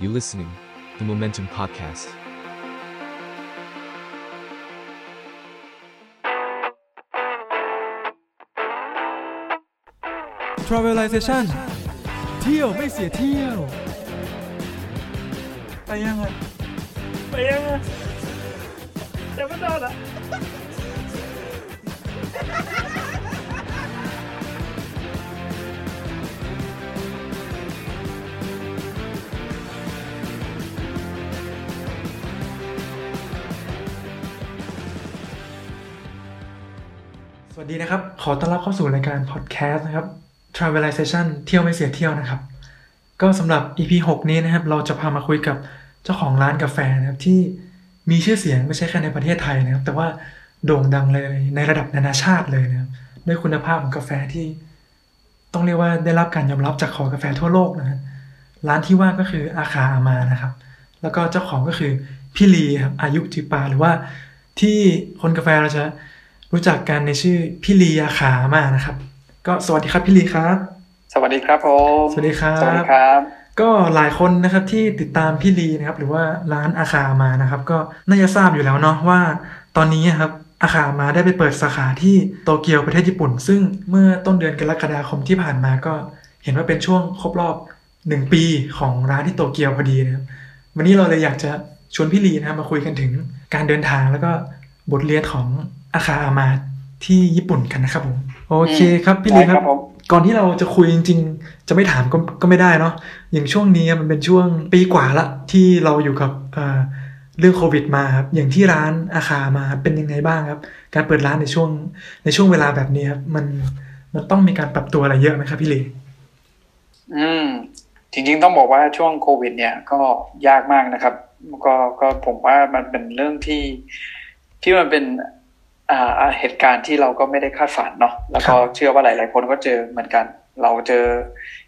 You listening, the Momentum Podcast. Travelization เที่ยวไม่เสียเที่ยว ไปยังไงไปยังไงยังไม่ได้ละ วัสดีนะครับ ขอต้อนรับเข้าสู่รายการพอดแคสต์นะครับ Travelization เที่ยวไม่เสียเที่ยวนะครับ ก็สำหรับ EP 6 นี้นะครับ เราจะพามาคุยกับเจ้าของร้านกาแฟนะครับ ที่มีชื่อเสียงไม่ใช่แค่ในประเทศไทยนะครับ แต่ว่าโด่งดังเลยในระดับนานาชาติเลยนะครับ ด้วยคุณภาพของกาแฟที่ ต้องเรียกว่าได้รับการยอมรับจากขอกาแฟทั่วโลกนะครับร้านที่ว่าก็คืออาคาอามานะครับ แล้วก็เจ้าของก็คือพี่ลีครับอายุจิปาหรือว่าที่คนกาแฟเราจะ รู้จักกันในชื่อพี่ลีอาขามานะครับ ก็สวัสดีครับพี่ลีครับ สวัสดีครับผมสวัสดีครับสวัสดีครับ ก็หลายคนนะครับที่ติดตามพี่ลีนะครับ หรือว่าร้านอาคามานะครับ ก็น่าจะทราบอยู่แล้วเนาะว่า ตอนนี้ครับอาคามาได้ไปเปิดสาขาที่โตเกียวประเทศญี่ปุ่น ซึ่งเมื่อต้นเดือนกรกฎาคมที่ผ่านมาก็เห็นว่าเป็นช่วงครบรอบหนึ่งปีของร้านที่โตเกียวพอดีนะครับ วันนี้เราเลยอยากจะชวนพี่ลีนะครับมาคุยกันถึงการเดินทางแล้วก็บทเรียนของ อาคาอามาที่ญี่ปุ่นกันนะครับผมโอเคครับพี่ลีคได้รัครับบผมก่อนที่เราจะคุยจริง ๆ จะไม่ถามก็ก็ไม่ได้เนาะอย่างช่วงนี้มันเป็นช่วงปีกว่าละที่เราอยู่กับเอ่อเรื่องโควิดมาครับอย่างที่ร้านอาคามาเป็นยังไงบ้างครับ การเปิดร้านในช่วงในช่วงเวลาแบบนี้ครับมันมันต้องมีการปรับตัวอะไรเยอะไหมครับพี่ลีอืมจริงๆต้องบอกว่าช่วงโควิด เนี่ยก็ยากมากนะครับ ก็ก็ผมว่ามันเป็นเรื่องที่ที่มันเป็นอ่าอ่า เหตุการณ์ที่เราก็ไม่ได้คาดฝันเนาะแล้วก็เชื่อว่าหลาย ๆ คนก็เจอเหมือนกัน เราเจอ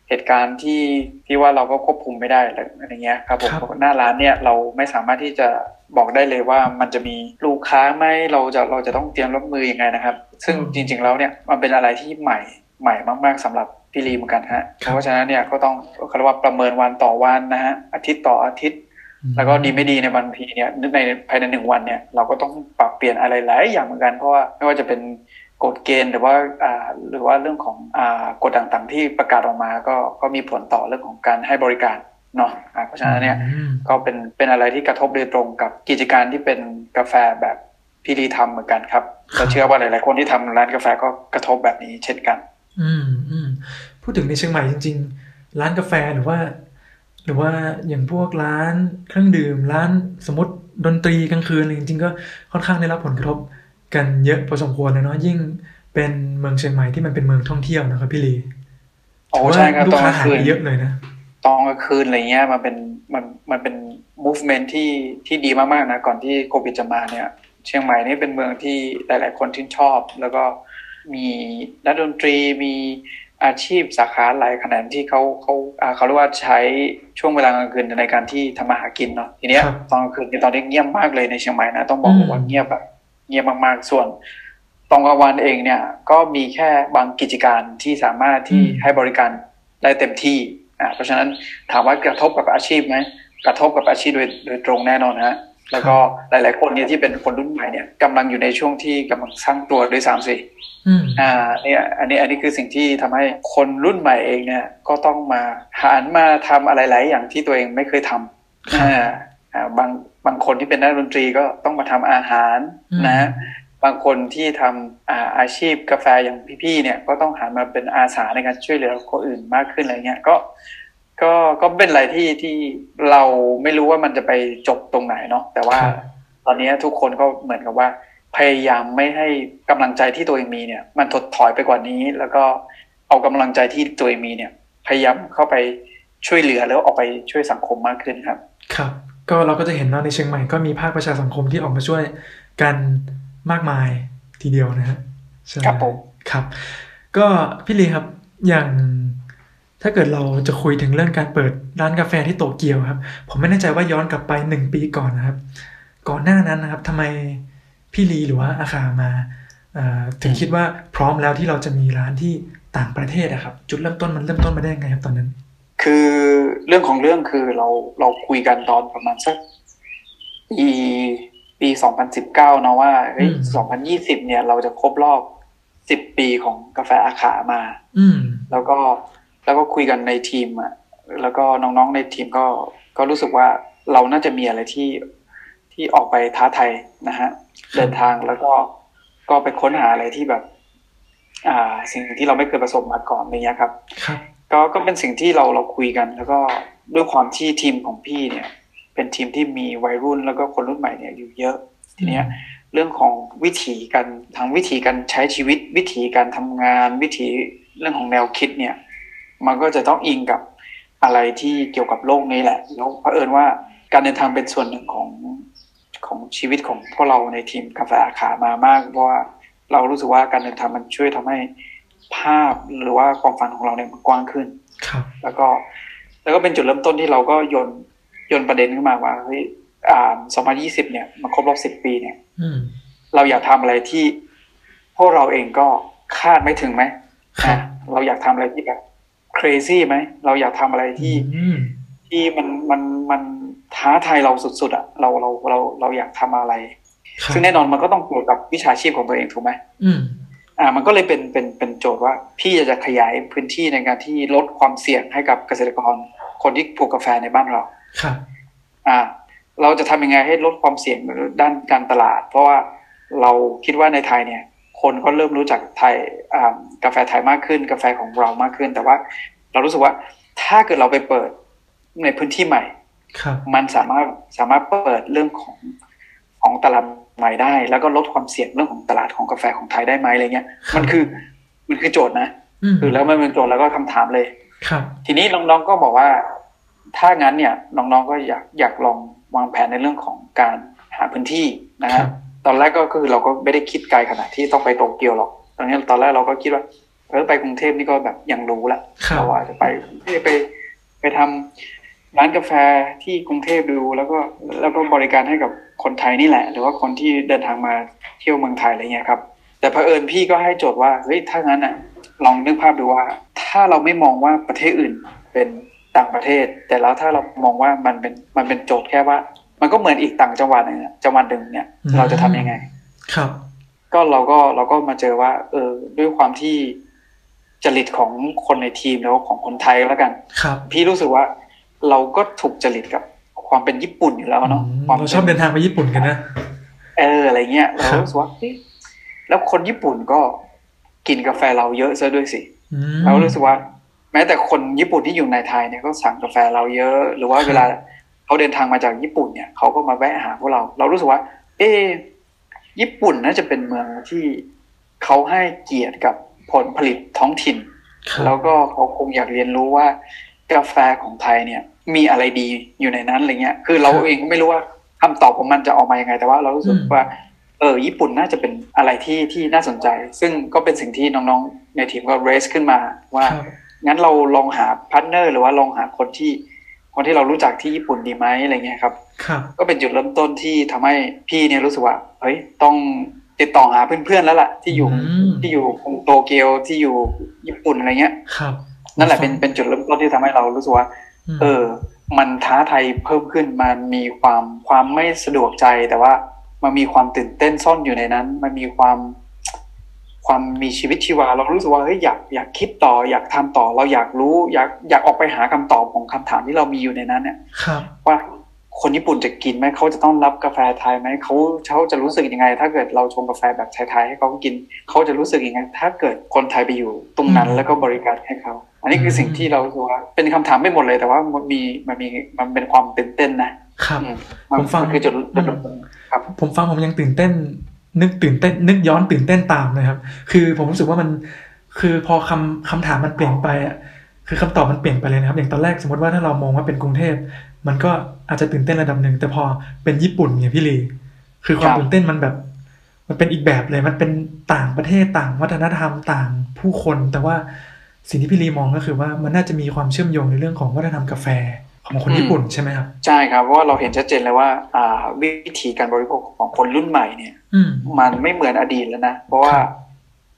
เหตุการณ์ที่ที่ว่าเราก็ควบคุมไม่ได้อะไรเงี้ยครับผมหน้าร้านเนี่ยเราไม่สามารถที่จะบอกได้เลยว่ามันจะมีลูกค้าไหมเราจะเราจะต้องเตรียมรับมือยังไงนะครับ ซึ่งจริง ๆ แล้วเนี่ยมันเป็นอะไรที่ใหม่ใหม่มาก ๆสำหรับพี่ลีเหมือนกันฮะเพราะฉะนั้นเนี่ยก็ต้องเขาเรียกว่าประเมินวันต่อวันนะฮะอาทิตย์ต่ออาทิตย์ แล้วก็ดีไม่ดีในบางทีเนี่ยในภายในหนึ่งวันเนี่ยเราก็ต้องปรับเปลี่ยนอะไรหลายอย่างเหมือนกันเพราะว่าไม่ว่าจะเป็นกฎเกณฑ์หรือว่าอ่าหรือว่าเรื่องของอ่ากฎต่างๆที่ประกาศออกมาก็ก็มีผลต่อเรื่องของการให้บริการเนาะอ่าเพราะฉะนั้นเนี่ยอืมก็เป็นเป็นอะไรที่กระทบโดยตรงกับกิจการที่เป็นกาแฟแบบพี่ลีทำเหมือนกันครับเราเชื่อว่าหลายๆคนที่ทำร้านกาแฟก็กระทบแบบนี้เช่นกัน อืมอืมพูดถึงในเชียงใหม่จริง ๆ ร้านกาแฟหรือว่า หรือว่าอย่างพวกร้านเครื่องดื่มร้านสมมติดนตรีกลางคืนอะไรจริงๆก็ค่อนข้างได้รับผลกระทบกันเยอะพอสมควรเลยเนาะยิ่งเป็นเมืองเชียงใหม่ที่มันเป็นเมืองท่องเที่ยวนะครับพี่ลีโอ้ถืว่าใช่ครับลูตกอนค้ากลางหายคืนไปเยอะเลยนะตอนกลางคืนอะไรเงี้ยมันเป็นมันมันเป็น movement ที่ที่ดีมากๆนะก่อนที่โควิดจะมาเนี่ย เชียงใหม่นี่เป็นเมืองที่หลาย ๆ คนชื่นชอบ แล้วก็มีนักดนตรีมี อาชีพสาขาหลายแขนงที่เขาเขาอ่าเขาเรียกว่าใช้ช่วงเวลากลางคืนในการที่ทำมาหากินเนาะทีเนี้ยครับตอนกลางคืนเนี่ยตอนนี้เงียบมากเลยในเชียงใหม่นะต้องบอกอืมว่าเงียบแบบเงียบมากๆส่วนตอนกลางวันเองเนี่ย ก็มีแค่บางกิจการที่สามารถที่ให้บริการได้เต็มที่อ่าเพราะฉะนั้นถามว่ากระทบกับอาชีพไหมกระทบกับอาชีพโดยโดยตรงแน่นอนนะฮะ แล้วก็หลาย ๆ คนเนี่ยที่เป็นคนรุ่นใหม่เนี่ยกำลังอยู่ในช่วงที่กำลังสร้างตัวด้วยซ้ำสิอืมอ่าเนี่ยอันนี้อันนี้คือสิ่งที่ทำให้คนรุ่นใหม่เองเนี่ยก็ต้องมาหันมาทำอะไรหลายอย่างที่ตัวเองไม่เคยทำครับอ่าอ่าบางบางคนที่เป็นนักดนตรีก็ต้องมาทำอาหารอืมนะบางคนที่ทำอาอาชีพกาแฟอย่างพี่ๆเนี่ยก็ต้องหันมาเป็นอาสาในการช่วยเหลือคนอื่นมากขึ้นอะไรเงี้ยก็ ก็ก็เป็นอะไรที่ที่เราไม่รู้ว่ามันจะไปจบตรงไหนเนาะแต่ว่าครับตอนนี้ทุกคนก็เหมือนกับว่า พยายามไม่ให้กำลังใจที่ตัวเองมีเนี่ย มันถดถอยไปกว่านี้ แล้วก็เอากำลังใจที่ตัวเองมีเนี่ย พยายามเข้าไปช่วยเหลือแล้วออกไปช่วยสังคมมากขึ้นครับ ครับ ก็เราก็จะเห็นว่าในเชียงใหม่ก็มีภาคประชาสังคมที่ออกมาช่วยกันมากมายทีเดียวนะฮะใช่ครับผมครับ ก็พี่ลีครับอย่าง ถ้าเกิดเราจะคุยถึงเรื่องการเปิดร้านกาแฟที่โตเกียวครับ ผมไม่แน่ใจว่าย้อนกลับไปหนึ่งปีก่อนนะครับ ก่อนหน้านั้นนะครับทำไมพี่ลีหรือว่าอาคามาเอ่อถึงคิดว่าพร้อมแล้วที่เราจะมีร้านที่ต่างประเทศอะครับ จุดเริ่มต้นมันเริ่มต้นมาได้ยังไงครับตอนนั้น คือเรื่องของเรื่องคือเราเราคุยกันตอนประมาณสักปีปีสองพันสิบเก้านะว่าเฮ้ยสองพันยี่สิบเนี่ยเราจะครบรอบสิบปีของกาแฟอาขามา อืมแล้วก็ แล้วก็คุยกันในทีมอะแล้วก็น้องๆในทีมก็ก็รู้สึกว่าเราน่าจะมีอะไรที่ที่ออกไปท้าทายนะฮะเดินทางแล้วก็ก็ไปค้นหาอะไรที่แบบ อ่า สิ่งที่เราไม่เคยประสบมาก่อนอะไรเงี้ยครับครับก็ก็เป็นสิ่งที่เราเราคุยกัน แล้วก็ด้วยความที่ทีมของพี่เนี่ย เป็นทีมที่มีวัยรุ่นแล้วก็คนรุ่นใหม่เนี่ยอยู่เยอะ ทีเนี้ย เรื่องของวิถีการทางวิถีการใช้ชีวิตวิถีการทำงานวิถีเรื่องของแนวคิดเนี่ย มันก็จะต้องอิงกับอะไรที่เกี่ยวกับโลกนี้แหละแล้วเผอิญว่าการเดินทางเป็นส่วนหนึ่งของของชีวิตของพวกเราในทีมกาแฟอาขามามาก เพราะว่าเรารู้สึกว่าการเดินทางมันช่วยทำให้ภาพหรือว่าความฝันของเราเนี่ยมันกว้างขึ้นครับแล้วก็แล้วก็เป็นจุดเริ่มต้นที่เราก็โยนโยนประเด็นขึ้นมาว่าเฮ้ยอ่า2020เนี่ยมันครบรอบ10ปีเนี่ยอืมเราอยากทำอะไรที่พวกเราเองก็คาดไม่ถึงไหมครับอะเราอยากทำอะไรที่แบบ crazy ไหมเราอยากทำอะไรที่อืมที่มันมันมันท้าทายเราสุดๆอะเราเราเราเราอยากทำอะไรครับซึ่งแน่นอนมันก็ต้องเกี่ยวกับวิชาชีพของตัวเองถูกไหมอืมอ่า มันก็เลยเป็นเป็นเป็นโจทย์ว่า พี่จะขยายพื้นที่ในการที่ลดความเสี่ยงให้กับเกษตรกร คนที่ปลูกกาแฟในบ้านเราครับอ่า เราจะทำยังไงให้ลดความเสี่ยงด้านการตลาด เพราะว่าเราคิดว่าในไทยเนี่ย คนก็เริ่มรู้จักไทยอ่ากาแฟไทยมากขึ้น กาแฟของเรามากขึ้น แต่ว่าเรารู้สึกว่าถ้าเกิดเราไปเปิดในพื้นที่ใหม่ครับมันสามารถสามารถเปิดเรื่องของของตลาดใหม่ได้ แล้วก็ลดความเสี่ยงเรื่องของตลาดของกาแฟของไทยได้ไหมอะไรเงี้ยครับมันคือมันคือโจทย์นะอืมคือแล้วมันเป็นโจทย์แล้วก็คำถามเลยครับ ทีนี้น้องๆก็บอกว่า ถ้างั้นเนี่ยน้องๆก็อยากอยากลองวางแผนในเรื่องของการหาพื้นที่นะครัฮะบ ตอนแรกก็คือเราก็ไม่ได้คิดไกลขนาดที่ต้องไปโตเกียวหรอก ตอนนี้ตอนแรกเราก็คิดว่าเออไปกรุงเทพนี่ก็แบบยังรู้ละครับเราอาจจะไปกรุงเทพไปไปทำร้านกาแฟที่กรุงเทพดูแล้วก็แล้วก็บริการให้กับคนไทยนี่แหละ หรือว่าคนที่เดินทางมาเที่ยวเมืองไทยอะไรเงี้ยครับ แต่เผอิญพี่ก็ให้โจทย์ว่าเฮ้ยถ้างั้นอะลองนึกภาพดูว่า ถ้าเราไม่มองว่าประเทศอื่นเป็นต่างประเทศ แต่แล้วถ้าเรามองว่ามันเป็นมันเป็นโจทย์แค่ว่า มันก็เหมือนอีกต่างจังหวัดหนึงอะจังหวัดหนึ่งเนี่ยอืมเราจะทำยังไง ครับ ก็เราก็เราก็มาเจอว่า เออ ด้วยความที่จริตของคนในทีมแล้วของคนไทยแล้วกัน ครับ พี่รู้สึกว่า เราก็ถูกจริตกับความเป็นญี่ปุ่นอยู่แล้วเนาะอืมความเราชอบเดินทางไปญี่ปุ่นกันนะเอออะไรเงี้ยเราครับรู้สึกว่าเฮ้ยแล้วคนญี่ปุ่นก็กินกาแฟเราเยอะซะด้วยสิอืมเรารู้สึกว่า แม้แต่คนญี่ปุ่นที่อยู่ในไทยเนี่ยก็สั่งกาแฟเราเยอะ หรือว่าครับเวลา เขาเดินทางมาจากญี่ปุ่นเนี่ยเขาก็มาแวะหาพวกเรา เรารู้สึกว่า เอ๊ะญี่ปุ่นน่าจะเป็นเมืองที่เขาให้เกียรติกับผลผลิตท้องถิ่นครับแล้วก็เขาคงอยากเรียนรู้ว่ากาแฟของไทยเนี่ย มีอะไรดีอยู่ในนั้นอะไรเงี้ย คือเราเองก็ไม่รู้ว่าคำตอบของมันจะออกมายังไง แต่ว่าเรารู้สึกว่า เออ ญี่ปุ่นน่าจะเป็นอะไรที่ที่น่าสนใจ ซึ่งก็เป็นสิ่งที่น้องๆ ในทีมก็ raise ขึ้นมาว่าครับงั้นเราลองหา partner หรือว่าลองหาคนที่ คนที่เรารู้จักที่ญี่ปุ่นดีไหมอะไรเงี้ยครับครับก็เป็นจุดเริ่มต้นที่ทำให้พี่เนี่ยรู้สึกว่าเฮ้ยต้องติดต่อหาเพื่อนๆแล้วล่ะ ที่อยู่อืมที่อยู่กรุงโตเกียวที่อยู่ญี่ปุ่นอะไรเงี้ยครับ นั่นแหละเป็นเป็นจุดเริ่มต้นที่ทำให้เรารู้สึกว่ามเออ มันท้าทายเพิ่มขึ้นมันมีความความไม่สะดวกใจแต่ว่ามันมีความตื่นเต้นซ่อนอยู่ในนั้น มันมีความ ความมีชีวิตชีวา เรารู้สึกว่าเฮ้ยอยากอยากคิดต่อ อยากทำต่อ เราอยากรู้อยากอยากออกไปหาคำตอบของคำถามที่เรามีอยู่ในนั้นเนี่ยครับว่าคนญี่ปุ่นจะกินไหมเขาจะต้องรับกาแฟไทยไหมเขาเขาจะรู้สึกยังไง ถ้าเกิดเราชงกาแฟแบบไทยๆให้เขากินเขาจะรู้สึกยังไง ถ้าเกิดคนไทยไปอยู่ตรงนั้นอืมแล้วก็บริการให้เขาอันนี้คืออมสิ่งที่เรารู้สึกว่าเป็นคำถามไม่หมดเลยแต่ว่ามันมีมันมีมันเป็นความตื่นเต้นนะครับอืมนผมฟังนคือจุดจุดเริ่มต้นครับ ผมฟังผมยังตื่นเต้น นึกตื่นเต้นนึกย้อนตื่นเต้นตามเลยครับ คือผมรู้สึกว่ามันคือพอคำคำถามมันเปลี่ยนไปอะคือคำตอบมันเปลี่ยนไปเลยนะครับ อย่างตอนแรกสมมติว่าถ้าเรามองว่าเป็นกรุงเทพมันก็อาจจะตื่นเต้นระดับหนึ่งแต่พอเป็นญี่ปุ่นเนี่ยพี่ลีคือความครับตื่นเต้นมันแบบ มันเป็นอีกแบบเลยมันเป็นต่างประเทศต่างวัฒนธรรมต่างผู้คน แต่ว่าสิ่งที่พี่ลีมองก็คือว่ามันน่าจะมีความเชื่อมโยงในเรื่องของวัฒนธรรมกาแฟ ของคนญี่ปุ่นใช่ไหมครับ ใช่ครับเพราะว่าเราเห็นชัดเจนเลยว่า อ่า วิธีการบริโภคของคนรุ่นใหม่เนี่ยอืมมันไม่เหมือนอดีตแล้วนะเพราะว่าครับ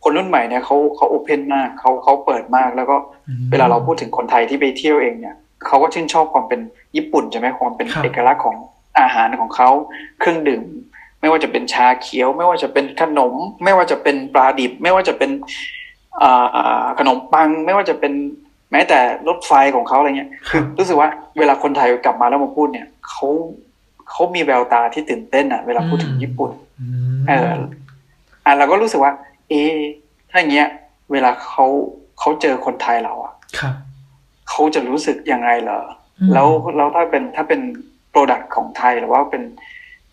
คนรุ่นใหม่เนี่ยเขาเขาโอเพนมากเขาเขาเปิดมากแล้วก็อืมเวลาเราพูดถึงคนไทยที่ไปเที่ยวเองเนี่ยเขาก็ชื่นชอบความเป็นญี่ปุ่นใช่ไหมความเป็นครับเอกลักษณ์ของอาหารของเขาเครื่องดื่ม ไม่ว่าจะเป็นชาเขียว ไม่ว่าจะเป็นขนม ไม่ว่าจะเป็นปลาดิบ ไม่ว่าจะเป็นอ่าอ่าขนมปัง ไม่ว่าจะเป็นแม้แต่รถไฟของเขาอะไรเงี้ยครับรู้สึกว่าเวลาคนไทยกลับมาแล้วมาพูดเนี่ยเขาเขามีแววตาที่ตื่นเต้นอะ เวลาพูดถึงญี่ปุ่นอืมเอออะเราก็รู้สึกว่า เอะถ้าอย่างเงี้ย เวลาเขาเขาเจอคนไทยเราอะครับเขาจะรู้สึกยังไงเหรออืมแล้วแล้วถ้าเป็นถ้าเป็นโปรดักต์ของไทยหรือว่าเป็น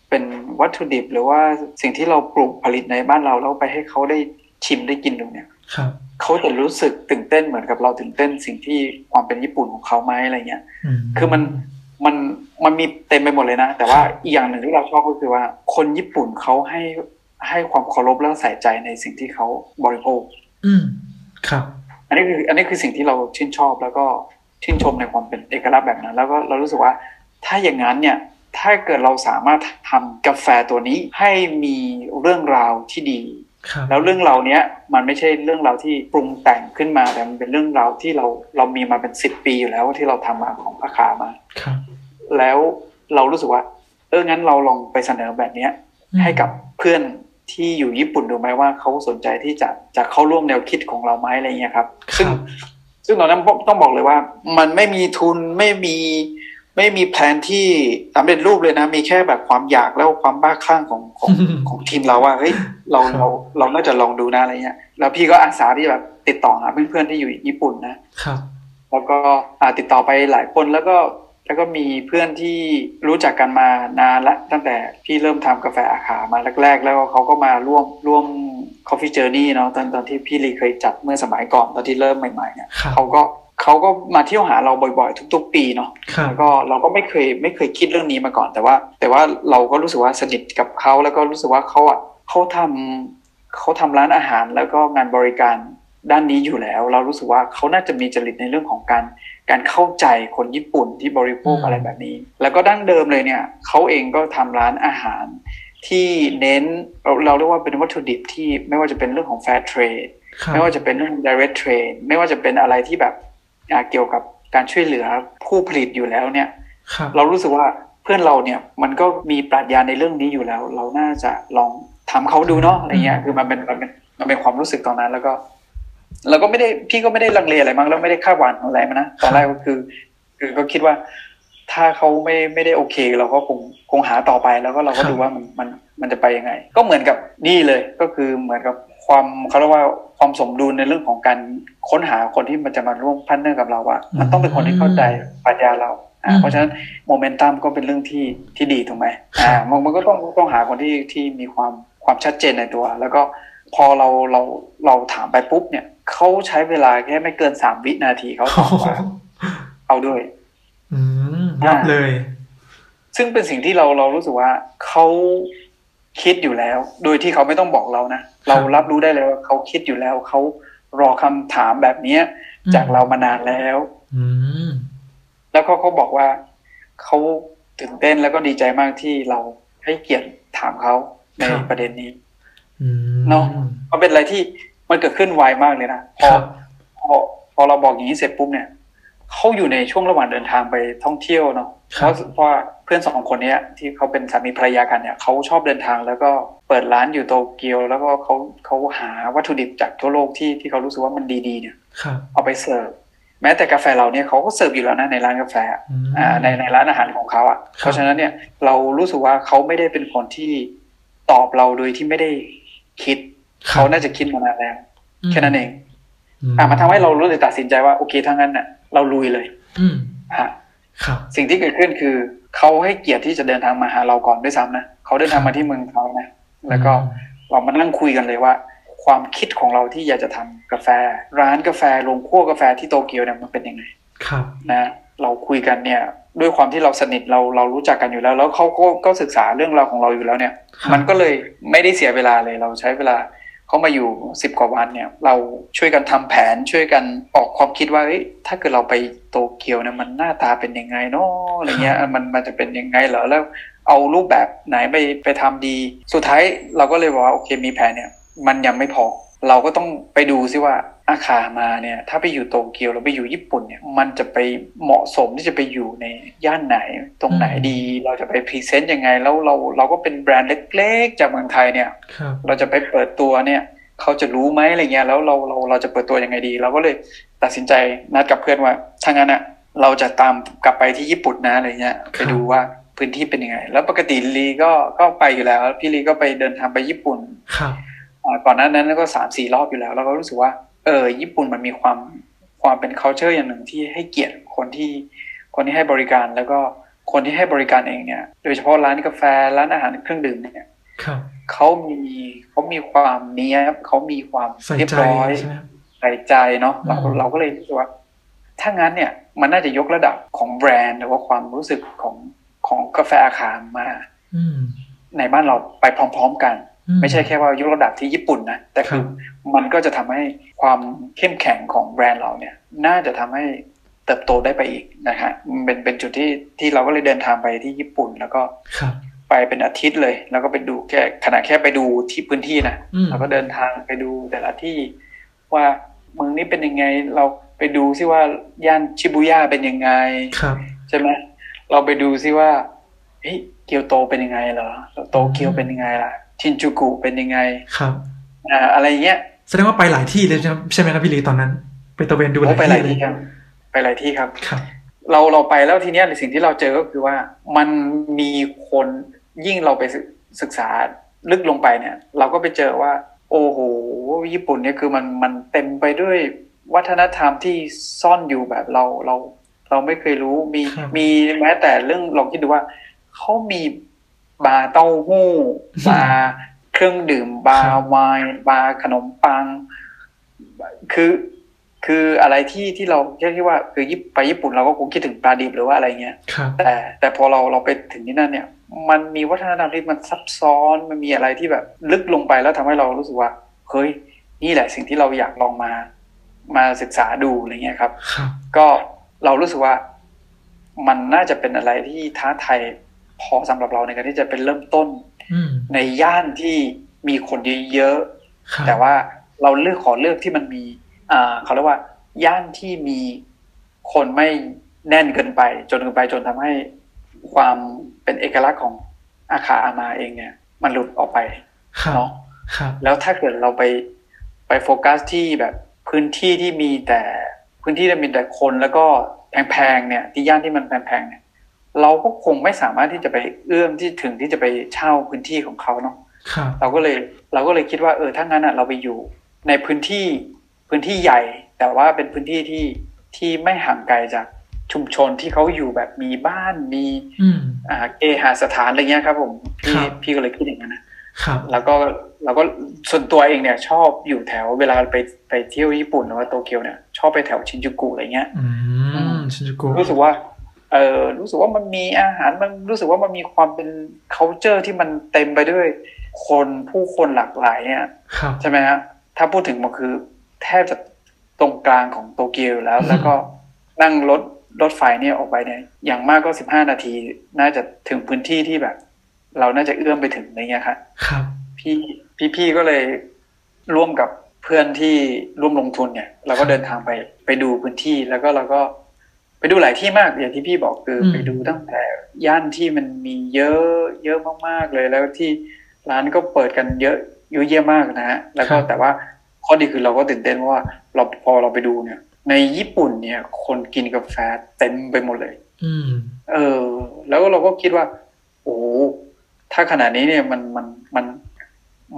เป็นวัตถุดิบหรือว่าสิ่งที่เราปลูกผลิตในบ้านเราแล้วไปให้เขาได้ ชิมได้กินดูเนี่ยครับเขาจะรู้สึกตื่นเต้นเหมือนกับเราตื่นเต้นสิ่งที่ความเป็นญี่ปุ่นของเขาไหมอะไรเงี้ย คือมันมันมันมีเต็มไปหมดเลยนะ แต่ว่าอีกอย่างหนึ่งที่เราชอบก็คือว่า คนญี่ปุ่นเขาให้ให้ความเคารพและใส่ใจในสิ่งที่เขาบริโภค อืมครับ อันนี้คือ อันนี้คือสิ่งที่เราชื่นชอบแล้วก็ชื่นชมในความเป็นเอกลักษณ์แบบนั้น แล้วก็เรารู้สึกว่า ถ้าอย่างนั้นเนี่ย ถ้าเกิดเราสามารถทำกาแฟตัวนี้ให้มีเรื่องราวที่ดีครับ แล้วเรื่องราวเนี้ยมันไม่ใช่เรื่องราวที่ปรุงแต่งขึ้นมาแต่มันเป็นเรื่องราวที่เราเรามีมาเป็นสิบปีอยู่แล้วที่เราทำมาของพระขามาครับแล้วเรารู้สึกว่า เอองั้นเราลองไปเสนอแบบเนี้ยให้กับเพื่อนที่อยู่ญี่ปุ่นดูไหมว่าเขาสนใจที่จะจะเข้าร่วมแนวคิดของเราไหมอะไรเงี้ยครับคซึ่งรับซึ่งตอนนั้นต้องบอกเลยว่า มันไม่มีทุนไม่มี ไม่มีแผนที่สำเร็จรูปเลยนะ มีแค่แบบความอยากแล้วความบ้าคลั่งของของของทีมเราว่าเฮ้ยเราครับเราเราน่าจะลองดูนะอะไรเงี้ยแล้วพี่ก็อาสาที่แบบติดต่อหาเพื่อนๆที่อยู่ญี่ปุ่นนะครับแล้วก็อ่าติดต่อไปหลายคนแล้วก็แล้วก็มีเพื่อนที่รู้จักกันมานานละตั้งแต่พี่เริ่มทำกาแฟอาขามาแรก ๆ แล้วเขาก็มาร่วมร่วม Coffee Journey เนาะตอนตอนที่พี่ลีเคยจัดเมื่อสมัยก่อนตอนที่เริ่มใหม่ๆเนี่ยครับเขาก็ เขาก็มาเที่ยวหาเราบ่อยๆ ทุก ๆ ปีเนาะครับแล้วก็เราก็ไม่เคยไม่เคยคิดเรื่องนี้มาก่อน แต่ว่า แต่ว่าเราก็รู้สึกว่าสนิทกับเขาแล้วก็รู้สึกว่าเขาอะเขาทำเขาทำร้านอาหารแล้วก็งานบริการด้านนี้อยู่แล้ว เรารู้สึกว่าเขาน่าจะมีจริตในเรื่องของการการเข้าใจคนญี่ปุ่นที่บริโภคอืมอะไรแบบนี้ แล้วก็ดั้งเดิมเลยเนี่ยเขาเองก็ทำร้านอาหาร ที่เน้นเราเราเรียกว่าเป็นวัตถุดิบที่ไม่ว่าจะเป็นเรื่องของ fair trade ครับไม่ว่าจะเป็นเรื่อง direct trade ไม่ว่าจะเป็นอะไรที่แบบอ่า เกี่ยวกับการช่วยเหลือผู้ผลิตอยู่แล้วเนี่ยครับเรารู้สึกว่าเพื่อนเราเนี่ยมันก็มีปรัชญาในเรื่องนี้อยู่แล้ว เราน่าจะลองทำเขาดูเนาะอะไรเงี้ยคือมันเป็นมันเป็นมันเป็นความรู้สึกตอนนั้นแล้วก็เราก็ไม่ได้พี่ก็ไม่ได้ลังเลอะไรมั้งแล้วไม่ได้คาดหวังอะไรมานะตอนแรกก็คือ คือก็คิดว่าถ้าเขาไม่ไม่ได้โอเค เราก็คงคงหาต่อไปแล้วก็เราก็ดูว่ามันมันมันจะไปยังไง ก็เหมือนกับนี่เลยก็คือเหมือนกับ ความเขาเรียกว่าความสมดุลในเรื่องของการค้นหาคนที่มันจะมาร่วมพันเนอร์กับเราว่ามันต้องเป็นคนที่เข้าใจปรัชญาเราอ่าเพราะฉะนั้นโมเมนตัมก็เป็นเรื่องที่ที่ดีถูกไหมอ่ามันมันก็ต้องต้องหาคนที่ที่มีความความชัดเจนในตัว แล้วก็พอเราเราเราถามไปปุ๊บเนี่ยเขาใช้เวลาแค่ไม่เกินสามวินาทีเขาตอบว่าเอาด้วย อืมรับเลย ซึ่งเป็นสิ่งที่เราเรารู้สึกว่าเขา คิดอยู่แล้ว โดยที่เขาไม่ต้องบอกเรานะเรารับรู้ได้เลยว่าเขาคิดอยู่แล้วเขารอคำถามแบบเนี้ยอืมจากเรามานานแล้ว อืมแล้วก็เขาบอกว่าเขาตื่นเต้นแล้วก็ดีใจมากที่เราให้เกียรติถามเขาในประเด็นนี้อืมเนาะมันเป็นอะไรที่มันเกิดขึ้นไวมากเลยนะพคอรับพอพอเราบอกอย่างนี้เสร็จปุ๊บเนี่ยเขาอยู่ในช่วงระหว่างเดินทางไปท่องเที่ยวเนาะ เพราะเพราะว่าเพื่อนสองคนเนี้ยที่เขาเป็นสามีภรรยากันเนี่ยเขาชอบเดินทางแล้วก็เปิดร้านอยู่โตเกียว แล้วก็เขาเขาหาวัตถุดิบจากทั่วโลกที่ที่เขารู้สึกว่ามันดีๆเนี่ยครับเอาไปเสิร์ฟแม้แต่กาแฟเราเนี่ยเขาก็เสิร์ฟอยู่แล้วนะในร้านกาแฟอะอืมอ่าในในร้านอาหารของเขาอะครับเพราะฉะนั้นเนี่ยเรารู้สึกว่าเขาไม่ได้เป็นคนที่ตอบเราโดยที่ไม่ได้คิด เขาน่าจะคิดมานานแล้วอืมแค่นั้นเองมอ่ามาทำให้เรารู้เลยตัดสินใจว่าโอเคทั้างนั้นน่ะ เราลุยเลย อืมอะครับ สิ่งที่เกิดขึ้นคือเขาให้เกียรติที่จะเดินทางมาหาเราก่อนด้วยซ้ำนะเขาเดินทางมาที่เมืองเขานะแล้วก็เรามานั่งคุยกันเลยว่า ความคิดของเราที่อยากจะทำกาแฟ ร้านกาแฟโรงคั่วกาแฟที่โตเกียวเนี่ยมันเป็นยังไงครับนะ เราคุยกันเนี่ย ด้วยความที่เราสนิทเราเรารู้จักกันอยู่แล้ว แล้วเขาก็ก็ศึกษาเรื่องราวของเราอยู่แล้วเนี่ยครับมันก็เลยไม่ได้เสียเวลาเลยเราใช้เวลา เขามาอยู่สิบกว่าวันเนี่ย เราช่วยกันทำแผนช่วยกันออกความคิดว่าเอ้ยถ้าเกิดเราไปโตเกียวเนี่ยมันหน้าตาเป็นยังไงเนาะอะไรเงี้ยมันมันจะเป็นยังไงเหรอแล้วเอารูปแบบไหนไปไปทำดี สุดท้ายเราก็เลยบอกว่าโอเคมีแผนเนี่ย มันยังไม่พอ เราก็ต้องไปดูซิว่า อาคามาเนี่ย ถ้าไปอยู่โตเกียวหรือไปอยู่ญี่ปุ่นเนี่ย มันจะไปเหมาะสมที่จะไปอยู่ในย่านไหน ตรงไหนดี เราจะไปพรีเซนต์ยังไง แล้วเราเราก็เป็นแบรนด์เล็กๆ จากเมืองไทยเนี่ยครับเราจะไปเปิดตัวเนี่ยเขาจะรู้ไหมอะไรเงี้ย แล้วเราเราเราจะเปิดตัวยังไงดีเราก็เลยตัดสินใจนัดกับเพื่อนว่าถ้างั้นอะเราจะตามกลับไปที่ญี่ปุ่นนะอะไรเงี้ยไปดูว่าพื้นที่เป็นยังไง แล้วปกติลีก็ก็ไปอยู่แล้ว พี่ลีก็ไปเดินทางไปญี่ปุ่นครับอ่าก่อนหน้านั้นก็สามสี่รอบอยู่แล้ว แล้วก็รู้สึกว่า เออญี่ปุ่นมันมีความความเป็น culture อย่างหนึ่งที่ให้เกียรติคนที่คนที่ให้บริการแล้วก็คนที่ให้บริการเองเนี่ย โดยเฉพาะร้านกาแฟร้านอาหารเครื่องดื่มเนี่ยครับเขามีเขามีความเนี้ยบเขามีความใส่เรียบใจร้อยใช่ไหมครับใส่ใจเนาะเราอืมเราก็เลยรู้สึกว่า ถ้างั้นเนี่ยมันน่าจะยกระดับของแบรนด์หรือว่าความรู้สึกของของกาแฟอาคารมาอืมในบ้านเราไปพร้อม ๆ กันอื ไม่ใช่แค่ว่ายกระดับที่ญี่ปุ่นนะ แต่คือครับมันก็จะทำให้ความเข้มแข็งของแบรนด์เราเนี่ย น่าจะทำให้เติบโตได้ไปอีกนะฮะมันเป็นเป็นจุดที่ที่เราก็เลยเดินทางไปที่ญี่ปุ่นแล้วก็ครับไปเป็นอาทิตย์เลย แล้วก็ไปดูแค่ขณะแค่ไปดูที่พื้นที่นะอืมเราก็เดินทางไปดูแต่ละที่ว่าเมืองนี้เป็นยังไง เราไปดูซิว่าย่านชิบูย่าเป็นยังไงครับใช่ไหมเราไปดูซิว่าเฮ้ยเกียวโตเป็นยังไงเหรอโตเกียวเป็นยังไงล่ะ ชินจูกุเป็นยังไงครับอ่าอะไรเงี้ยแสดงว่าไปหลายที่เลยใช่ไหมใช่ไหมครับพี่ลีตอนนั้น ไปตระเวนดูหโอ้ลายไปหลายที่เลที่ยครับไปหลายที่ครับครับ เราเราไปแล้วทีเนี้ยสิ่งที่เราเจอก็คือว่ามันมีคนยิ่งเราไปศึกศึกษาลึกลงไปเนี่ย เราก็ไปเจอว่า โอ้โหญี่ปุ่นเนี่ยคือมันมันเต็มไปด้วยวัฒนธรรมที่ซ่อนอยู่แบบเราเรา เราไม่เคยรู้มีครับมีแม้แต่เรื่องลองคิดดูว่าเขามี บาร์เต้าหู้บาร์เครื่องดื่มบาร์ไวน์บาร์ขนมปัง คือคืออะไรที่ที่เราแค่คิดว่าคือญี่ปุ่นไปญี่ปุ่นเราก็คงคิดถึงปลาดิบหรือว่าอะไรเงี้ยครับแต่แต่พอเราเราไปถึงที่นั่นเนี่ย มันมีวัฒนธรรมที่มันซับซ้อนมันมีอะไรที่แบบลึกลงไปแล้วทำให้เรารู้สึกว่าเฮ้ยนี่แหละสิ่งที่เราอยากลองมา มาศึกษาดูอะไรเงี้ยครับครับก็เรารู้สึกว่า มันน่าจะเป็นอะไรที่ท้าทาย พอสำหรับเราในการที่จะเป็นเริ่มต้นอืมในย่านที่มีคนเยอะครับๆแต่ว่าเราเลือกขอเลือกที่มันมีอ่าเขาเรียกว่า ย่านที่มีคนไม่แน่นเกินไป จนเกินไปจนทำให้ความเป็นเอกลักษณ์ของอาคาอามาเองเนี่ย มันหลุดออกไปครับเนาะครับแล้วถ้าเกิดเราไปไปโฟกัสที่แบบพื้นที่ที่มีแต่พื้นที่ที่มีแต่คนแล้วก็แพงๆเนี่ย ที่ย่านที่มันแพงๆเนี่ย เราก็คงไม่สามารถที่จะไปเอื้อมที่ถึงที่จะไปเช่าพื้นที่ของเขาเนาะครับเราก็เลยเราก็เลยคิดว่าเออถ้างั้นอะเราไปอยู่ในพื้นที่พื้นที่ใหญ่ แต่ว่าเป็นพื้นที่ที่ที่ไม่ห่างไกลจากชุมชนที่เขาอยู่แบบมีบ้านมีอืมอ่าเกหาสถานอะไรเงี้ยครับ ผมพี่ครับพี่ก็เลยคิดอย่างนั้นนะครับ แล้วก็แล้วก็ส่วนตัวเองเนี่ย ชอบอยู่แถวเวลาไปไปเที่ยวญี่ปุ่นหรือว่าโตเกียวเนี่ยชอบไปแถวชินจูกุอะไรเงี้ยอืมชินจูกุรู้สึกว่า เออรู้สึกว่ามันมีอาหารมันรู้สึกว่ามันมีความเป็น culture ที่มันเต็มไปด้วย คนผู้คนหลากหลายเนี่ยครับใช่ไหมฮะถ้าพูดถึงมันคือ แทบจะตรงกลางของโตเกียวอยู่แล้วอืมแล้วก็นั่งรถรถไฟเนี่ยออกไปเนี่ยอย่างมากก็สิบห้านาที น่าจะถึงพื้นที่ที่แบบ เราน่าจะเอื้อมไปถึงอะไรเงี้ยครับครับพี่พี่พี่ก็เลยร่วมกับเพื่อนที่ร่วมลงทุนเนี่ย เราก็เดินทางไปไปดูพื้นที่แล้วก็เราก็ ไปดูหลายที่มากอย่างที่พี่บอกคืออมไปดูตั้งแต่ย่านที่มันมีเยอะเยอะมากๆเลย แล้วที่ร้านก็เปิดกันเยอะเยอะแยะมากนะฮะแล้วก็แต่ว่าข้อดีคือเราก็ตื่นเต้นเพราะว่าเราพอเราไปดูเนี่ย ในญี่ปุ่นเนี่ย คนกินกาแฟเต็มไปหมดเลย อืม เออ แล้วเราก็คิดว่า โอ้โหถ้าขนาดนี้เนี่ยมันมันมัน